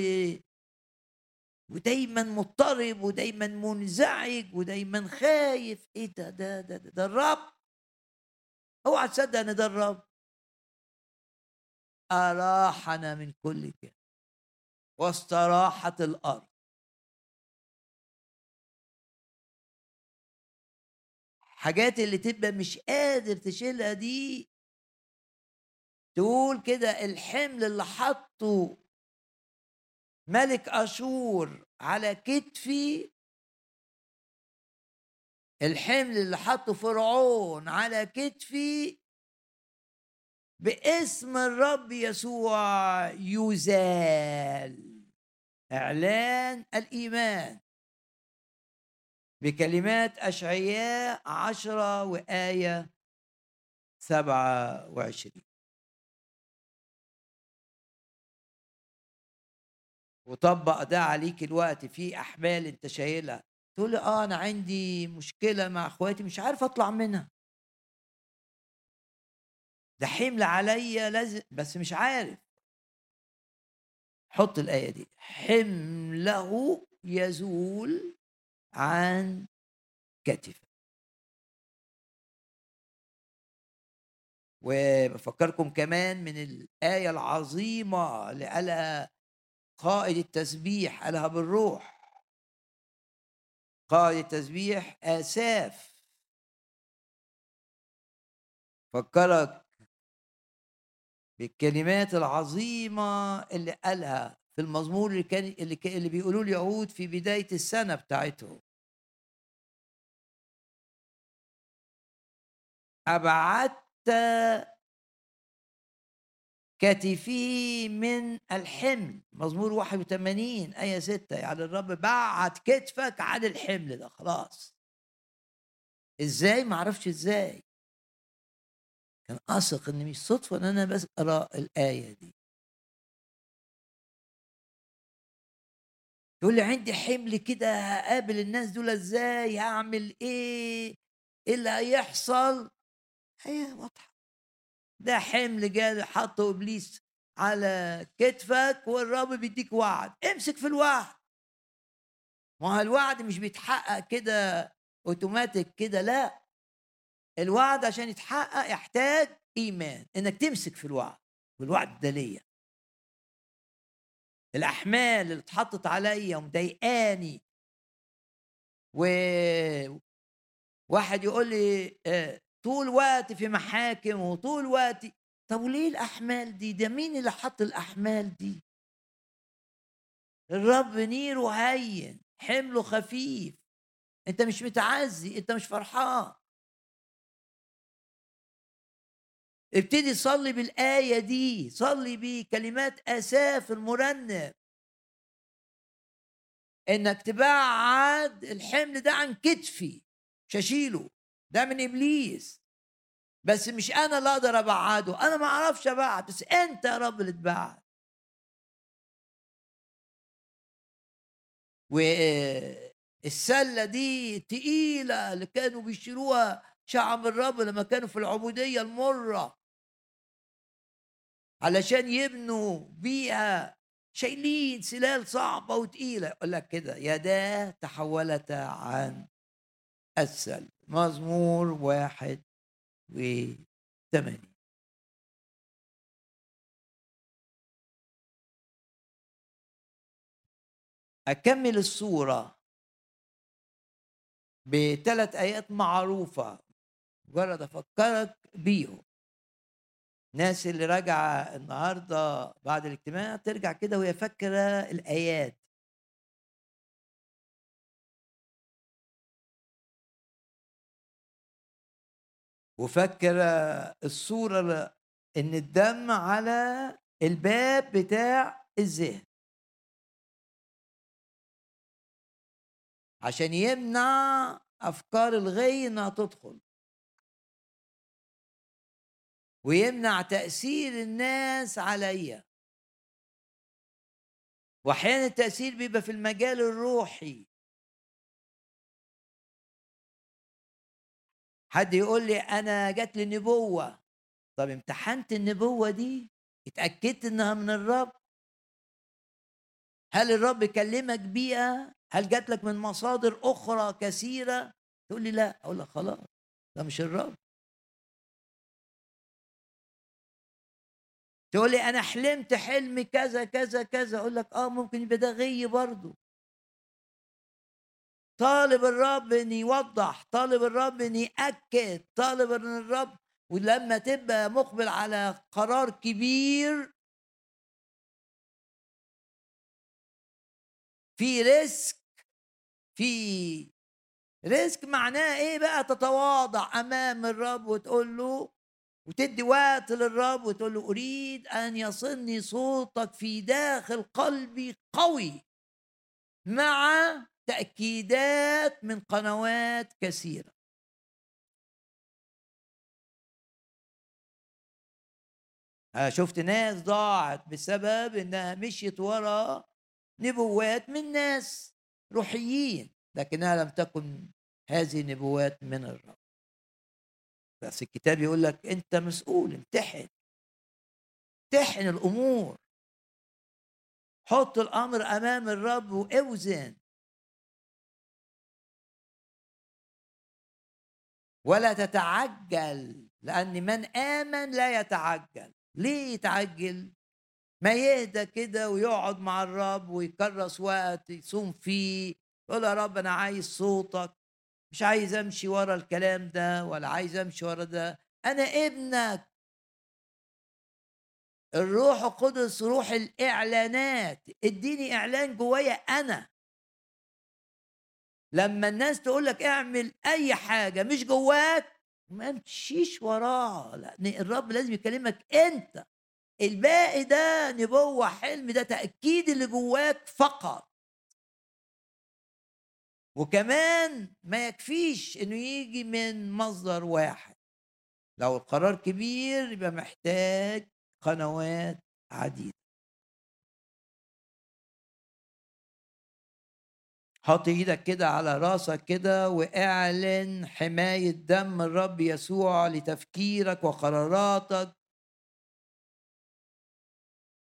A: ودايما مضطرب ودايما منزعج ودايما خايف. إيه ده ده ده ده, ده الرب؟ أوعى تصدق إن ده الرب. أراحنا من كل كده واستراحت الأرض. حاجات اللي تبقى مش قادر تشيلها دي تقول كده الحمل اللي حطه ملك أشور على كتفي الحمل اللي حطه فرعون على كتفي باسم الرب يسوع يزال إعلان الإيمان بكلمات أشعياء عشرة وآية سبعة وعشرين. وطبق ده عليك الوقت في أحمال أنت شايلها. تقول آه أنا عندي مشكلة مع إخواتي مش عارف أطلع منها. ده حمل عليا لازم بس مش عارف. حط الآية دي. حمله يزول عن كتفه وبفكركم كمان من الآية العظيمة اللي قالها قائد التسبيح قالها بالروح. قائد التسبيح آساف. فكرك بالكلمات العظيمة اللي قالها في المزمور اللي كان اللي, اللي بيقولوا اليهود في بداية السنة بتاعتهم. أبعدت كتفي من الحمل. مزمور 81 آية 6 يعني الرب بعد كتفك عن الحمل ده. خلاص. إزاي؟ ما أعرفش إزاي. كان أثق إن مش صدفة إن أنا بس أقرأ الآية دي. يقول لي عندي حمل كده هقابل الناس دول إزاي؟ هعمل إيه؟ إيه اللي هيحصل؟ هي واضحة. ده حمل جاي حطه إبليس على كتفك والرب بيديك وعد. امسك في الوعد. ما الوعد مش بيتحقق كده اوتوماتيك كده لا. الوعد عشان يتحقق يحتاج إيمان إنك تمسك في الوعد والوعد ده ليا. الأحمال اللي اتحطت عليا ومضايقاني. و واحد يقول لي آه، طول وقت في محاكم وطول وقت طب وليه الأحمال دي؟ ده مين اللي حط الأحمال دي؟ الرب نيره هين حمله خفيف. أنت مش متعزي أنت مش فرحان. ابتدي صلي بالآية دي صلي بكلمات أساف المرنم إنك تبعد الحمل ده عن كتفي. مش هشيله ده من إبليس. بس مش أنا اللي أقدر أبعده أنا ما أعرفش أبعد بس أنت يا رب اللي تبعد. والسلة دي تقيلة اللي كانوا بيشتروها شعب الرب لما كانوا في العبودية المرة. علشان يبنوا بيها شايلين سلال صعبة وتقيلة. يقول لك كده يداه تحولتا عن السل مزمور واحد وثمانية أكمل الصورة بثلاث آيات معروفة. مجرد أفكرك بيهم. الناس اللي راجعة النهاردة بعد الاجتماع ترجع كده وهي فاكرة الآيات. وفاكرة الصورة إن الدم على الباب بتاع الذهن. عشان يمنع أفكار الغي إنها تدخل. ويمنع تأثير الناس عليا واحيانا التأثير بيبقى في المجال الروحي. حد يقول لي أنا جات لي نبوة. طب امتحنت النبوة دي؟ اتأكدت إنها من الرب؟ هل الرب كلمك بيها هل جات لك من مصادر أخرى كثيرة؟ تقول لي لا. أقول لك خلاص ده مش الرب. تقول لي أنا حلمت حلم كذا كذا كذا. أقول لك آه ممكن يبقى ده غي برضه. طالب الرب ان يوضح طالب الرب ان ياكد طالب ان الرب ولما تبقى مقبل على قرار كبير. في risk في risk معناه إيه بقى؟ تتواضع أمام الرب وتقول له وتدي وقت للرب وتقول له أريد أن يصلني صوتك في داخل قلبي قوي مع تأكيدات من قنوات كثيرة. شفت ناس ضاعت بسبب إنها مشيت ورا نبوات من ناس روحيين لكنها لم تكن هذه نبوات من الرب. بس الكتاب يقول لك أنت مسؤول امتحن. امتحن الأمور. حط الأمر أمام الرب وأوزن. ولا تتعجل لأن من آمن لا يتعجل. ليه يتعجل؟ ما يهدى كده ويقعد مع الرب ويكرس وقت يصوم فيه يقول يا رب أنا عايز صوتك. مش عايز أمشي ورا الكلام ده ولا عايز أمشي ورا ده. أنا ابنك. الروح القدس روح الإعلانات. اديني إعلان جوايا أنا. لما الناس تقول لك اعمل أي حاجة مش جواك ما تمشيش وراها. لأن الرب لازم يكلمك أنت. الباقي ده نبوة حلم ده تأكيد اللي جواك فقط. وكمان ما يكفيش إنه يجي من مصدر واحد. لو القرار كبير يبقى محتاج قنوات عديدة. حط إيدك كده على راسك كده واعلن حماية دم الرب يسوع لتفكيرك وقراراتك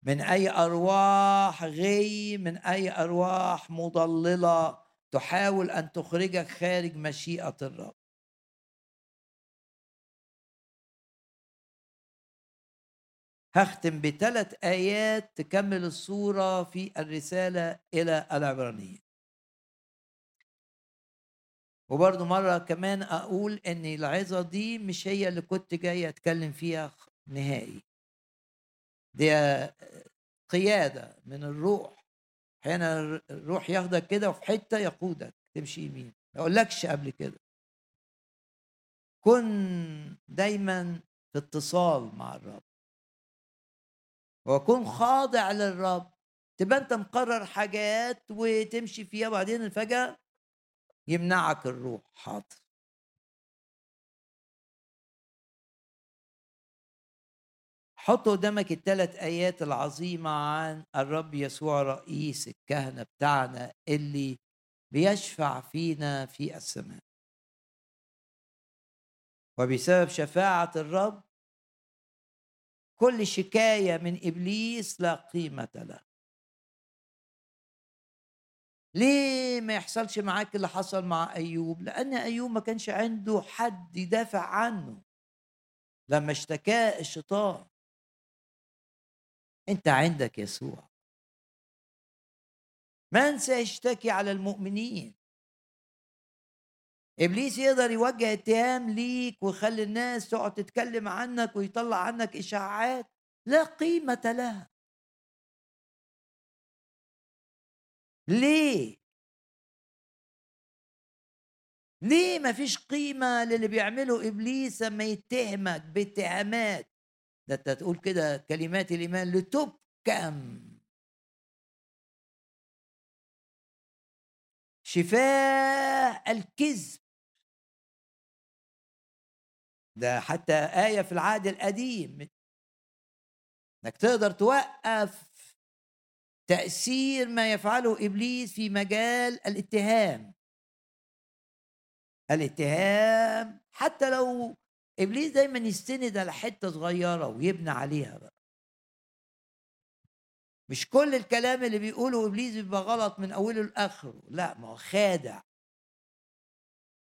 A: من أي أرواح غي من أي أرواح مضللة تحاول أن تخرجك خارج مشيئة الرب. هختم بثلاث آيات تكمل الصورة في الرسالة إلى العبرانيين. وبرضه مرة كمان أقول إن العظة دي مش هي اللي كنت جاي أتكلم فيها نهائي. دي قيادة من الروح. أحيانا الروح ياخدك كده وفي حتة يقودك تمشي يمين. ما أقولكش قبل كده. كن دايما في اتصال مع الرب. وكن خاضع للرب. تبقى أنت مقرر حاجات وتمشي فيها وبعدين فجأة يمنعك الروح. حاضر. حط قدامك الثلاث آيات العظيمة عن الرب يسوع رئيس الكهنة بتاعنا اللي بيشفع فينا في السماء. وبسبب شفاعة الرب كل شكاية من إبليس لا قيمة له. ليه ما يحصلش معاك اللي حصل مع أيوب؟ لأن أيوب ما كانش عنده حد يدافع عنه. لما اشتكاه الشيطان. أنت عندك يسوع. من سيشتكي على المؤمنين. إبليس يقدر يوجه اتهام ليك ويخلي الناس تقعد تتكلم عنك ويطلع عنك إشاعات لا قيمة لها. ليه؟ ليه ما فيش قيمة للي بيعمله إبليس لما يتهمك باتهامات؟ ده أنت تقول كده كلمات الإيمان لتبكم شفاء الكذب. ده حتى آية في العهد القديم. إنك تقدر توقف تأثير ما يفعله إبليس في مجال الاتهام. الاتهام حتى لو إبليس دايما يستند على حتة صغيرة ويبنى عليها بقى. مش كل الكلام اللي بيقوله إبليس بيبقى غلط من أوله لآخره لا ما هو خادع.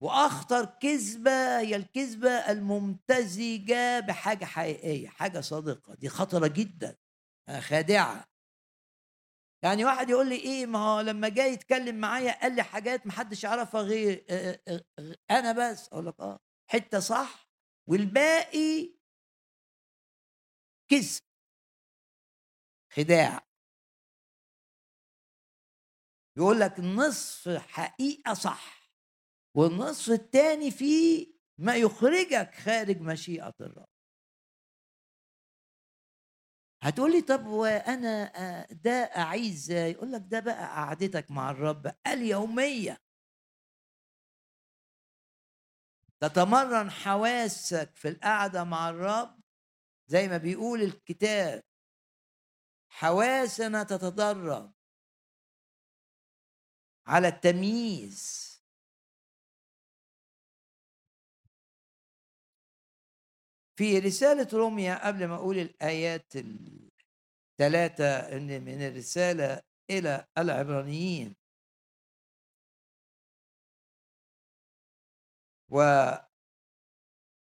A: وأخطر كذبة هي الكذبة الممتزجة بحاجة حقيقية حاجة صادقة دي خطرة جدا خادعة. يعني واحد يقول لي إيه ما هو لما جاي يتكلم معايا قال لي حاجات ما حدش يعرفها غير أنا بس. أقول لك آه. حتة صح والباقي كذب. خداع. يقول لك نصف حقيقة صح والنصف الثاني فيه ما يخرجك خارج مشيئة الرب. هتقولي طب وأنا ده اعيش إزاي يقول لك ده بقى قعدتك مع الرب اليومية. تتمرن حواسك في القعدة مع الرب زي ما بيقول الكتاب حواسنا تتدرب على التمييز. في رسالة روميا قبل ما أقول الآيات الثلاثة من الرسالة إلى العبرانيين.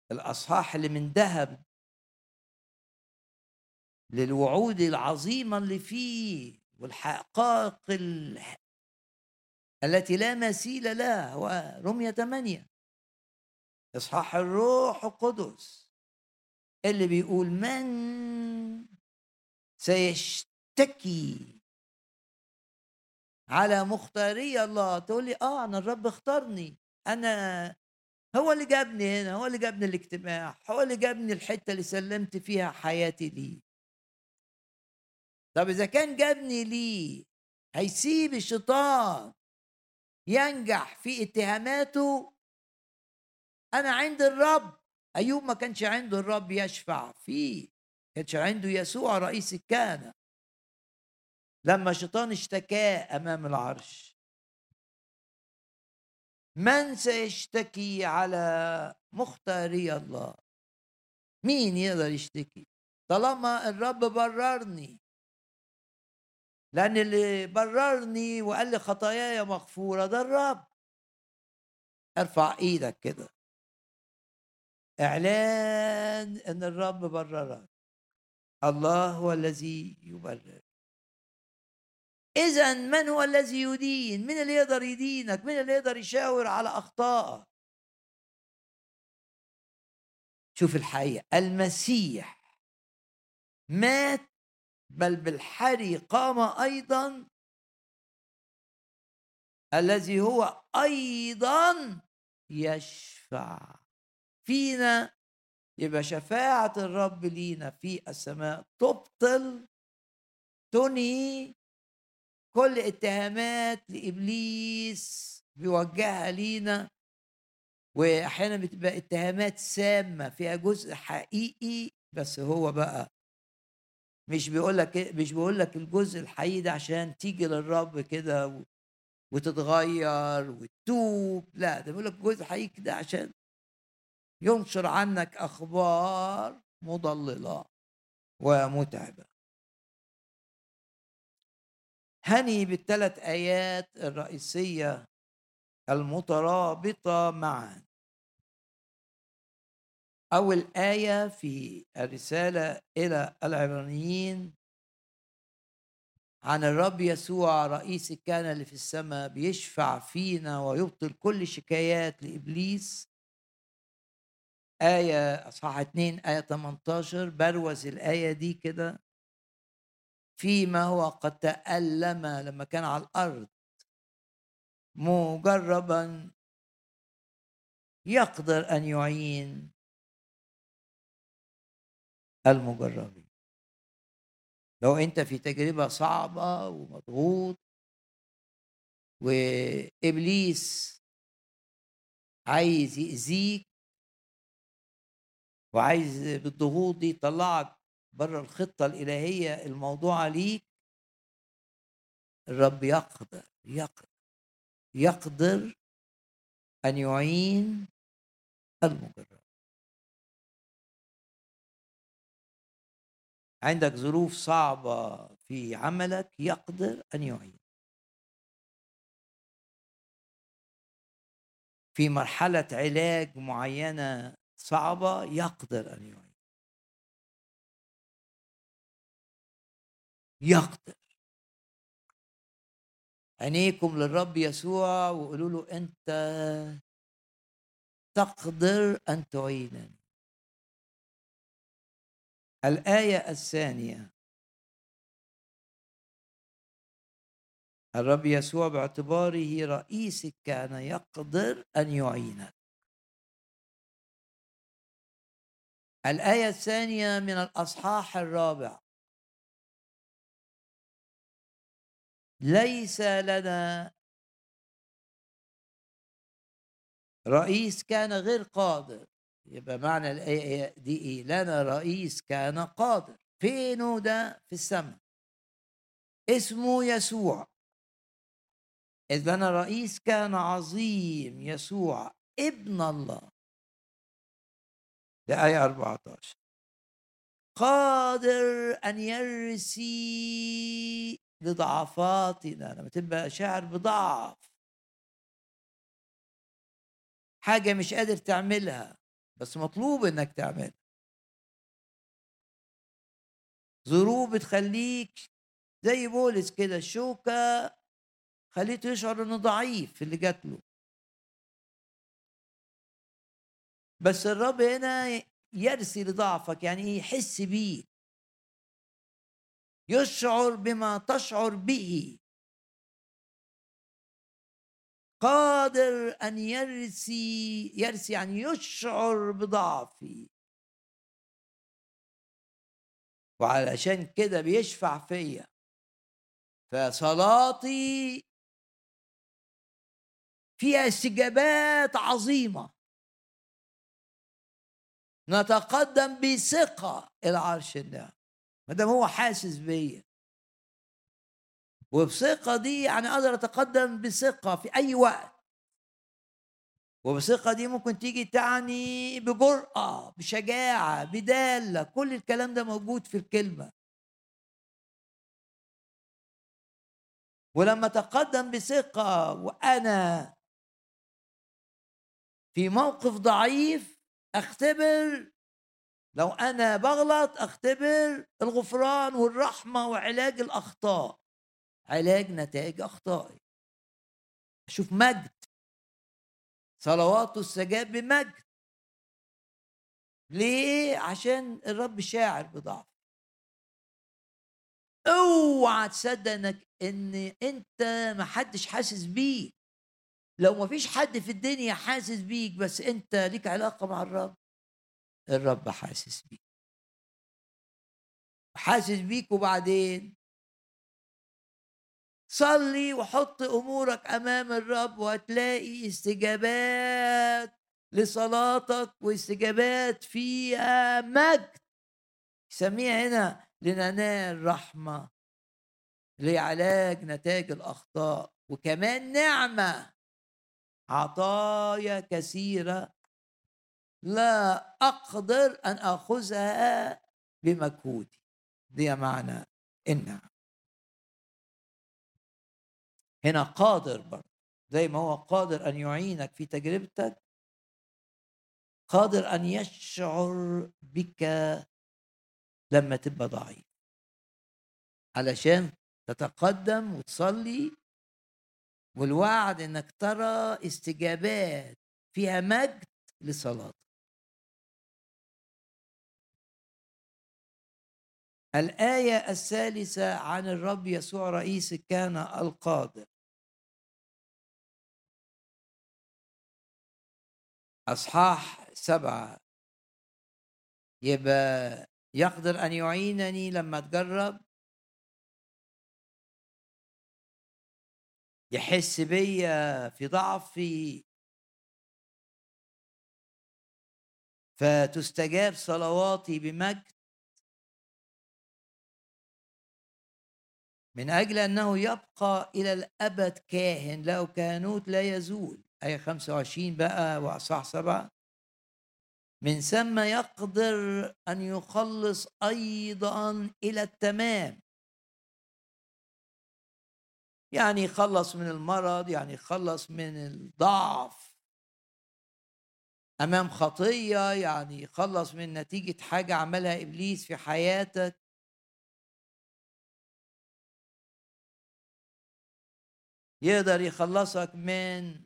A: والأصحاح اللي من ذهب للوعود العظيمة اللي فيه والحقائق التي لا مثيل لها ورمية ثمانية. إصحاح الروح القدس. اللي بيقول من سيشتكي على مختاري الله. تقول لي آه أنا الرب اختارني. أنا هو اللي جابني هنا هو اللي جابني الاجتماع هو اللي جابني الحتة اللي سلمت فيها حياتي ليه. طب إذا كان جابني ليه هيسيب الشيطان ينجح في اتهاماته؟ أنا عند الرب. أيوب ما كانش عنده الرب يشفع فيه كانش عنده يسوع رئيس الكهنة. لما الشيطان اشتكاه أمام العرش. من سيشتكي على مختاري الله؟ مين يقدر يشتكي؟ طالما الرب بررني. لأن اللي بررني وقال لي خطاياي مغفورة ده الرب. ارفع إيدك كده. إعلان إن الرب بررك الله هو الذي يبرر. اذا من هو الذي يدين؟ من اللي يقدر يدينك؟ من اللي يقدر يشاور على اخطائك شوف الحقيقة المسيح مات بل بالحري قام أيضا. الذي هو أيضا يشفع. فينا يبقى شفاعة الرب لينا في السماء تبطل تنهي كل اتهامات لإبليس بيوجهها لينا. وأحيانا بتبقى اتهامات سامة فيها جزء حقيقي بس هو بقى مش بيقول لك مش بيقول لك الجزء الحقيقي ده عشان تيجي للرب كده وتتغير وتتوب لا ده بيقول لك الجزء الحقيقي ده عشان ينشر عنك أخبار مضللة ومتعبة. هني بالثلاث آيات الرئيسية المترابطة معا. أول آية في الرسالة إلى العبرانيين عن الرب يسوع رئيس الكهنة اللي في السماء بيشفع فينا ويبطل كل شكايات لإبليس آية أصحاح 2 آية 18 بروز الآية دي كده. فيما هو قد تألم لما كان على الأرض مجربا يقدر أن يعين المجربين. لو أنت في تجربة صعبة ومضغوط وإبليس عايز يأذيك وعايز بالضغوط دي يطلعك بره الخطة الإلهية الموضوعة ليك. الرب يقدر يقدر يقدر أن يعين المجرب عندك ظروف صعبة في عملك يقدر أن يعين. في مرحلة علاج معينة صعبة يقدر أن يعين يقدر. عينيكم للرب يسوع وقولوا له أنت تقدر أن تعينني. الآية الثانية. الرب يسوع باعتباره رئيسك كان يقدر أن يعينك. الآية الثانية من الأصحاح الرابع. ليس لنا رئيس كان غير قادر. يبقى معنى الآية دي إيه؟ لنا رئيس كان قادر. فينه ده؟ في السماء. اسمه يسوع. إذ لنا رئيس كان عظيم يسوع ابن الله. ده آية 14 قادر أن يرسي لضعفاتنا لما تبقى شاعر بضعف. حاجة مش قادر تعملها بس مطلوب إنك تعمل ظروف بتخليك زي بولس كده الشوكة خليته يشعر إنه ضعيف في اللي جات له. بس الرب هنا يرسي لضعفك يعني يحس بيك. يشعر بما تشعر به. قادر أن يرسي يرسي يعني يشعر بضعفي. وعلشان كده بيشفع فيا. فصلاتي فيها استجابات عظيمة. نتقدم بثقة إلى عرش الله. ما دام هو حاسس بيا وبثقة دي يعني أقدر أتقدم بثقة في أي وقت. وبثقة دي ممكن تيجي تعني بجرأة بشجاعة بدالة. كل الكلام ده موجود في الكلمة. ولما تقدم بثقة وأنا في موقف ضعيف أختبر. لو أنا بغلط أختبر الغفران والرحمة وعلاج الأخطاء. علاج نتائج أخطائي. أشوف مجد. صلواته استجاب بمجد. ليه؟ عشان الرب شاعر بضعف اوعى تصدق انك إن أنت ما حدش حاسس بيك. لو ما فيش حد في الدنيا حاسس بيك بس انت ليك علاقة مع الرب الرب حاسس بيك. حاسس بيك وبعدين صلي وحط أمورك أمام الرب وهتلاقي استجابات لصلاتك واستجابات فيها مجد. يسميها هنا لننال رحمة لعلاج نتائج الأخطاء وكمان نعمة. عطايا كثيرة لا أقدر أن أخذها بمجهودي. دي معنى النعم هنا قادر برضه زي ما هو قادر أن يعينك في تجربتك قادر أن يشعر بك لما تبقى ضعيف. علشان تتقدم وتصلي والوعد إنك ترى استجابات فيها مجد لصلاتك الآية الثالثة عن الرب يسوع رئيس الكهنة القادر. أصحاح سبعة. يبقى يقدر أن يعينني لما أتجرب؟ يحس بيا في ضعفي. فتستجاب صلواتي بمجد. من أجل أنه يبقى إلى الأبد كاهن له كهنوت لا يزول. آية 25 بقى وأصح سبعة. من ثم يقدر أن يخلص أيضا إلى التمام. يعني يخلص من المرض يعني يخلص من الضعف. أمام خطية يعني يخلص من نتيجة حاجة عملها إبليس في حياتك. يقدر يخلصك من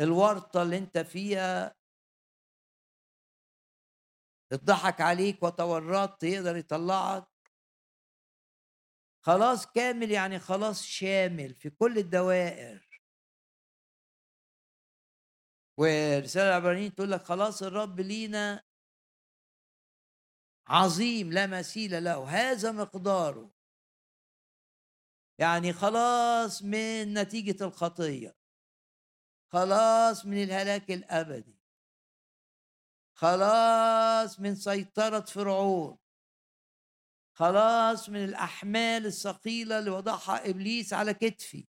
A: الورطة اللي أنت فيها. اتضحك عليك وتورطت يقدر يطلعك. خلاص كامل يعني خلاص شامل في كل الدوائر. ورسالة العبرانيين تقول لك خلاص الرب لينا عظيم لا مثيل له هذا مقداره. يعني خلاص من نتيجة الخطية خلاص من الهلاك الأبدي خلاص من سيطرة فرعون. خلاص من الأحمال الثقيلة اللي وضعها إبليس على كتفي.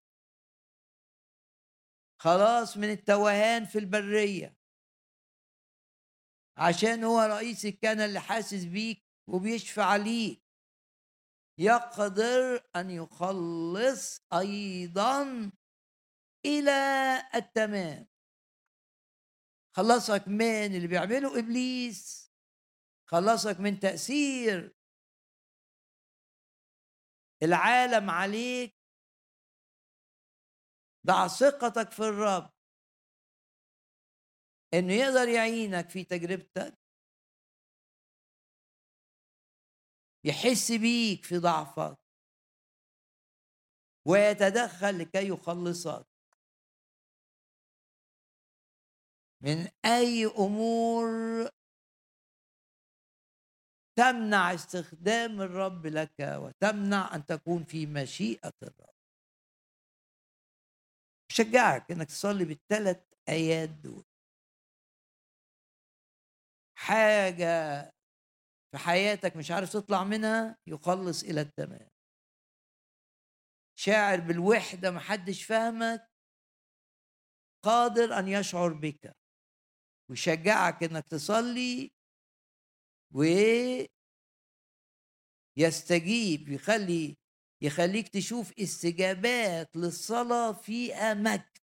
A: خلاص من التوهان في البرية. عشان هو رئيس الكهنة اللي حاسس بيك وبيشفع عليك يقدر أن يخلص أيضا إلى التمام. خلصك من اللي بيعمله إبليس. خلصك من تأثير العالم عليك. ضع ثقتك في الرب. إنه يقدر يعينك في تجربتك. يحس بيك في ضعفك. ويتدخل لكي يخلصك. من أي أمور تمنع استخدام الرب لك وتمنع أن تكون في مشيئة الرب. شجعك إنك تصلي بالثلاث آيات دول. حاجة في حياتك مش عارف تطلع منها يخلص إلى التمام. شاعر بالوحدة محدش فاهمك قادر أن يشعر بك. ويشجعك إنك تصلي ويستجيب يخلي يخليك تشوف استجابات للصلاة فيها مجد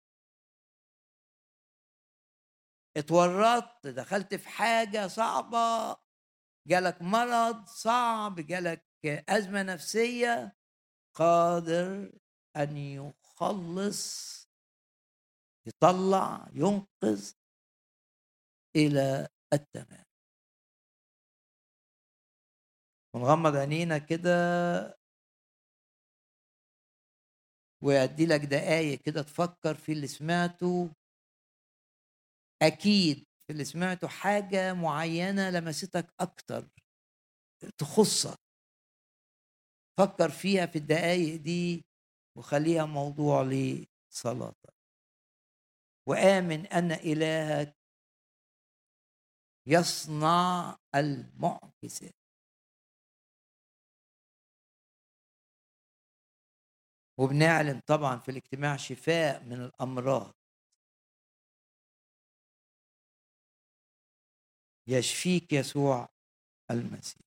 A: اتورطت دخلت في حاجة صعبة جالك مرض صعب جالك أزمة نفسية قادر أن يخلص يطلع ينقذ إلى التمام. ونغمض عينينا كده ويدي لك دقايق كده تفكر في اللي سمعته. أكيد في اللي سمعته حاجة معينة لمستك أكتر تخصك. فكر فيها في الدقايق دي وخليها موضوع لصلاتك. وآمن أن إلهك يصنع المعجزات. وبنعلن طبعا في الاجتماع شفاء من الأمراض. يشفيك يسوع المسيح.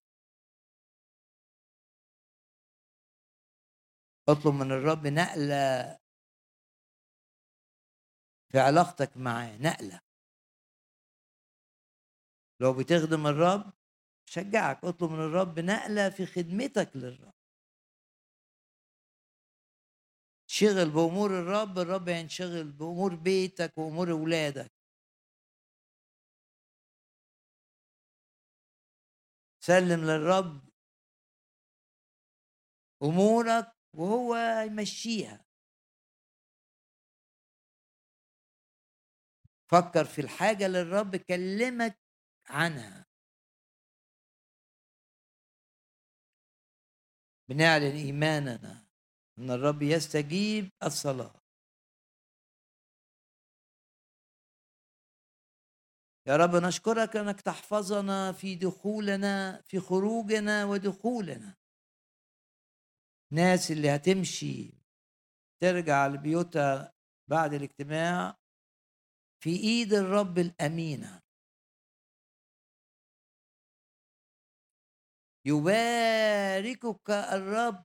A: اطلب من الرب نقلة في علاقتك معاه نقلة. لو بتخدم الرب شجعك اطلب من الرب نقلة في خدمتك للرب. شغل بأمور الرب الرب ينشغل بأمور بيتك وأمور أولادك. سلم للرب أمورك وهو يمشيها. فكر في الحاجة اللي الرب كلمك عنها. بنعلن إيماننا. إن الرب يستجيب الصلاة. يا رب نشكرك أنك تحفظنا في دخولنا في خروجنا ودخولنا. ناس اللي هتمشي ترجع لبيوتها بعد الاجتماع في إيد الرب الامينه يباركك الرب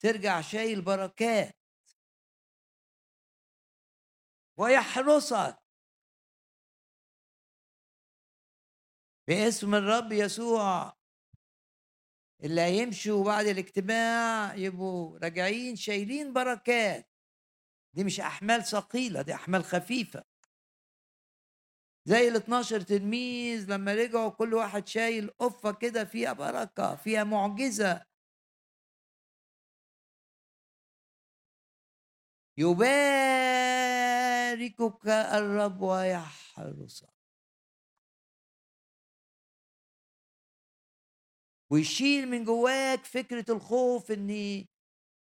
A: ترجع شايل بركات. ويحرسك. باسم الرب يسوع. اللي هيمشوا بعد الاجتماع يبقوا راجعين شايلين بركات. دي مش أحمال ثقيلة دي أحمال خفيفة. زي ال 12 تلميذ لما رجعوا كل واحد شايل قفة كده فيها بركة فيها معجزة. يباركك الرب ويحرسك ويشيل من جواك فكرة الخوف إن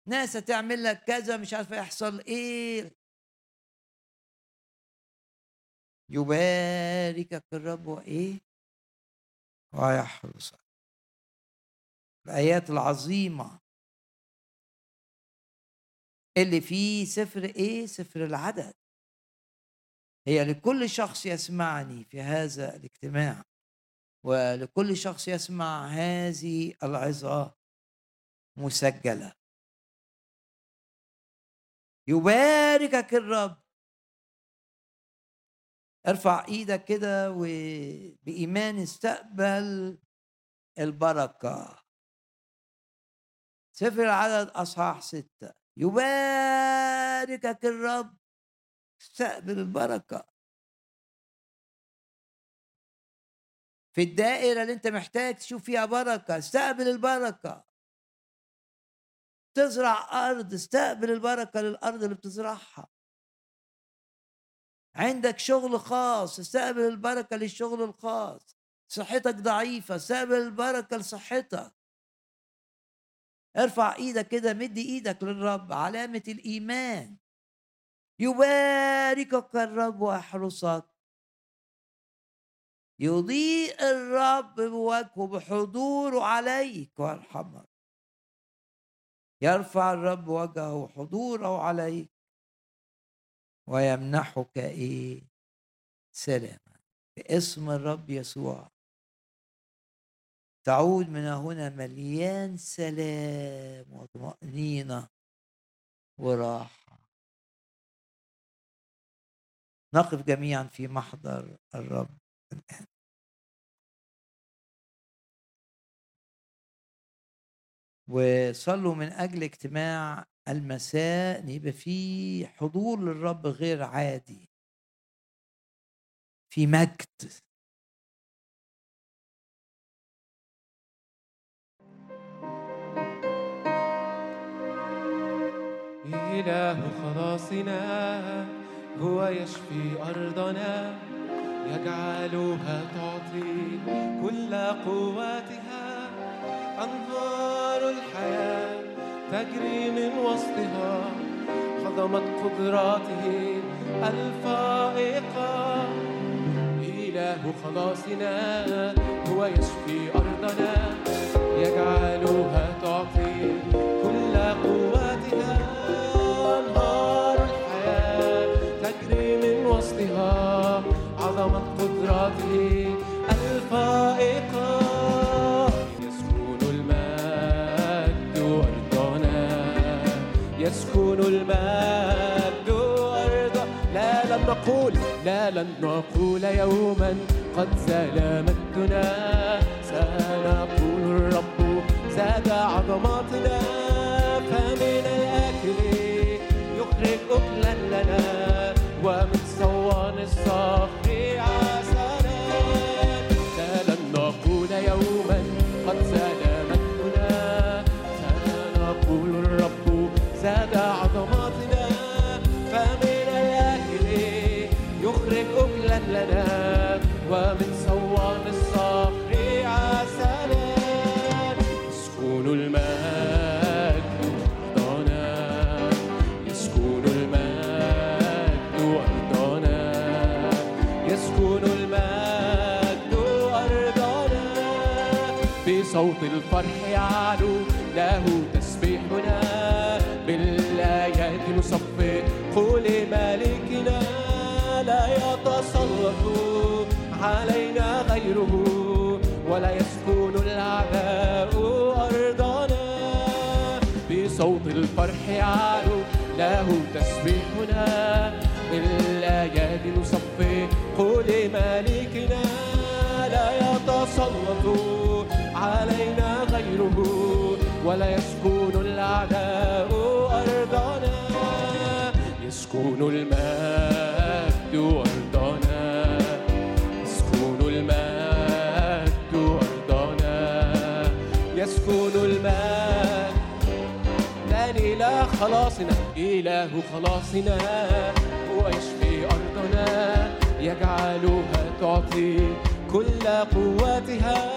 A: ناس هتعمل لك كذا مش عارفة يحصل إيه. يباركك الرب وإيه؟ ويحرسك الآيات العظيمة. اللي في سفر إيه؟ سفر العدد. هي لكل شخص يسمعني في هذا الاجتماع ولكل شخص يسمع هذه العظة مسجلة. يباركك الرب. ارفع إيدك كده وبإيمان استقبل البركة. سفر العدد أصحاح ستة. يباركك الرب استقبل البركة في الدائرة اللي أنت محتاج تشوف فيها بركة استقبل البركة تزرع أرض استقبل البركة للأرض اللي بتزرعها. عندك شغل خاص استقبل البركة للشغل الخاص. صحتك ضعيفة استقبل البركة لصحتك. ارفع إيدك كده مد إيدك للرب علامة الإيمان. يباركك الرب ويحرسك. يضيء الرب بوجهه بحضوره عليك ويرحمك. يرفع الرب وجهه وحضوره عليك. ويمنحك إيه؟ سلاما. باسم الرب يسوع. تعود من هنا مليان سلام وطمأنينة وراحة. نقف جميعا في محضر الرب الآن. وصلوا من أجل اجتماع المساء يبقى في حضور للرب غير عادي. في مجد.
B: إله خلاصنا هو يشفي أرضنا يجعلها تعطي كل قواتها. أنهار الحياة تجري من وسطها خضمت قدراته الفائقة. إله خلاصنا هو يشفي أرضنا يجعلها تعطي نقول لا لن نقول يوما قد زال مجدنا سنقول الرب زاد عظماتنا. فمن الأكل يخرج أكلا لنا. بصوت الفرح يعلو له تسبيحنا بالآيات نصفق لملكنا لا يتسلط علينا غيره ولا يسكن الأعداء أرضنا بصوت الفرح يعلو له تسبيحنا بالآيات نصفق لملكنا لا يتسلط علينا غيره ولا يسكن الأعداء أرضنا يسكن المجد أرضنا يسكن المجد أرضنا يسكن المجد. إله خلاصنا؟ إله خلاصنا. هو يشفي أرضنا يجعلها تعطي كل قوتها.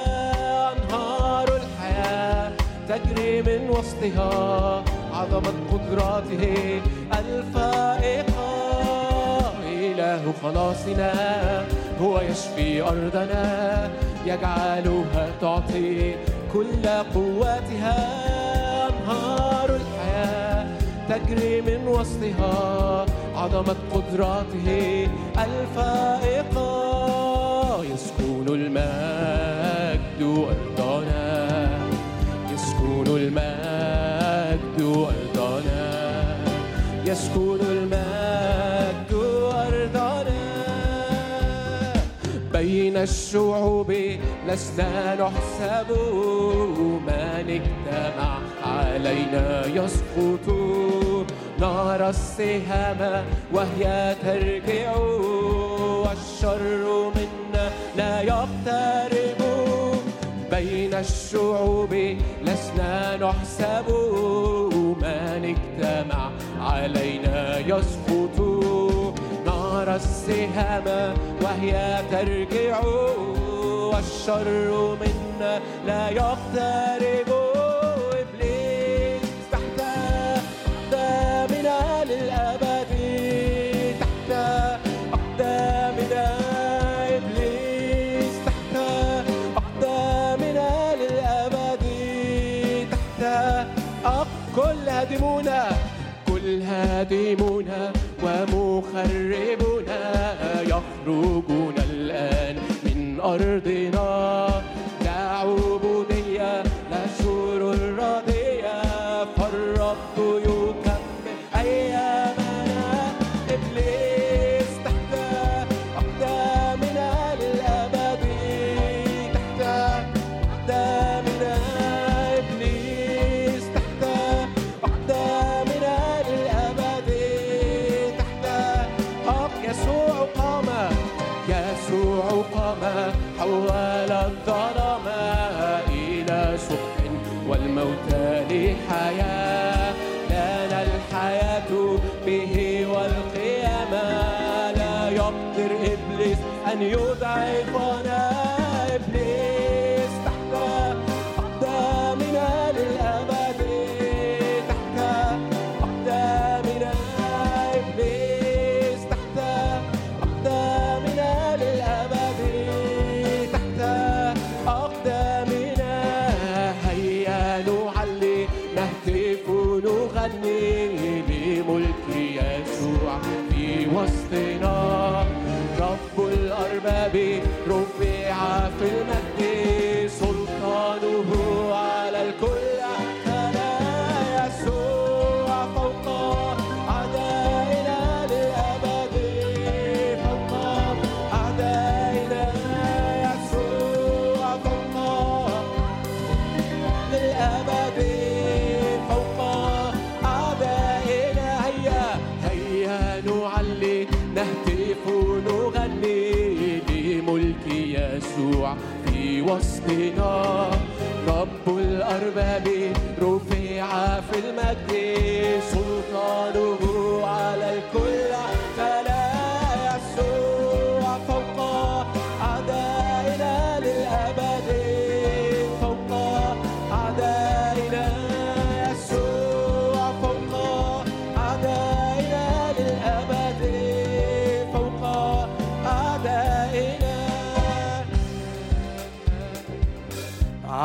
B: أنهار الحياة تجري من وسطها عظمة قدراته الفائقة. إله خلاصنا هو يشفي أرضنا يجعلها تعطي كل قوتها أنهار الحياة تجري من وسطها عظمة قدراته الفائقة. يسكن أرضنا يسكن المجد أرضنا يسكن المجد أرضنا بين الشعوب لسنا نحسب من اجتمع علينا. يسقط نرى السهام وهي ترجع والشر منا لا يقترب الشعوب لسنا نحسب من اجتمع علينا يسقط. نرى السهام وهي ترجع والشر منا لا يقترب.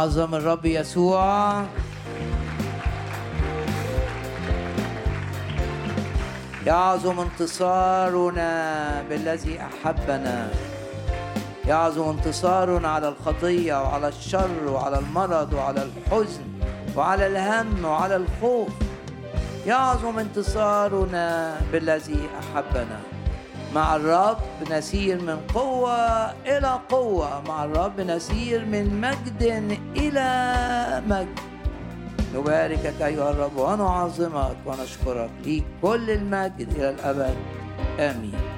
A: عظم الرب يسوع. يعظم انتصارنا بالذي أحبنا. يعظم انتصارنا على الخطية وعلى الشر وعلى المرض وعلى الحزن وعلى الهم وعلى الخوف. يعظم انتصارنا بالذي أحبنا. مع الرب نسير من قوة إلى قوة مع الرب نسير من مجد إلى مجد. نباركك أيها الرب ونعظمك ونشكرك ليك كل المجد إلى الأبد. آمين.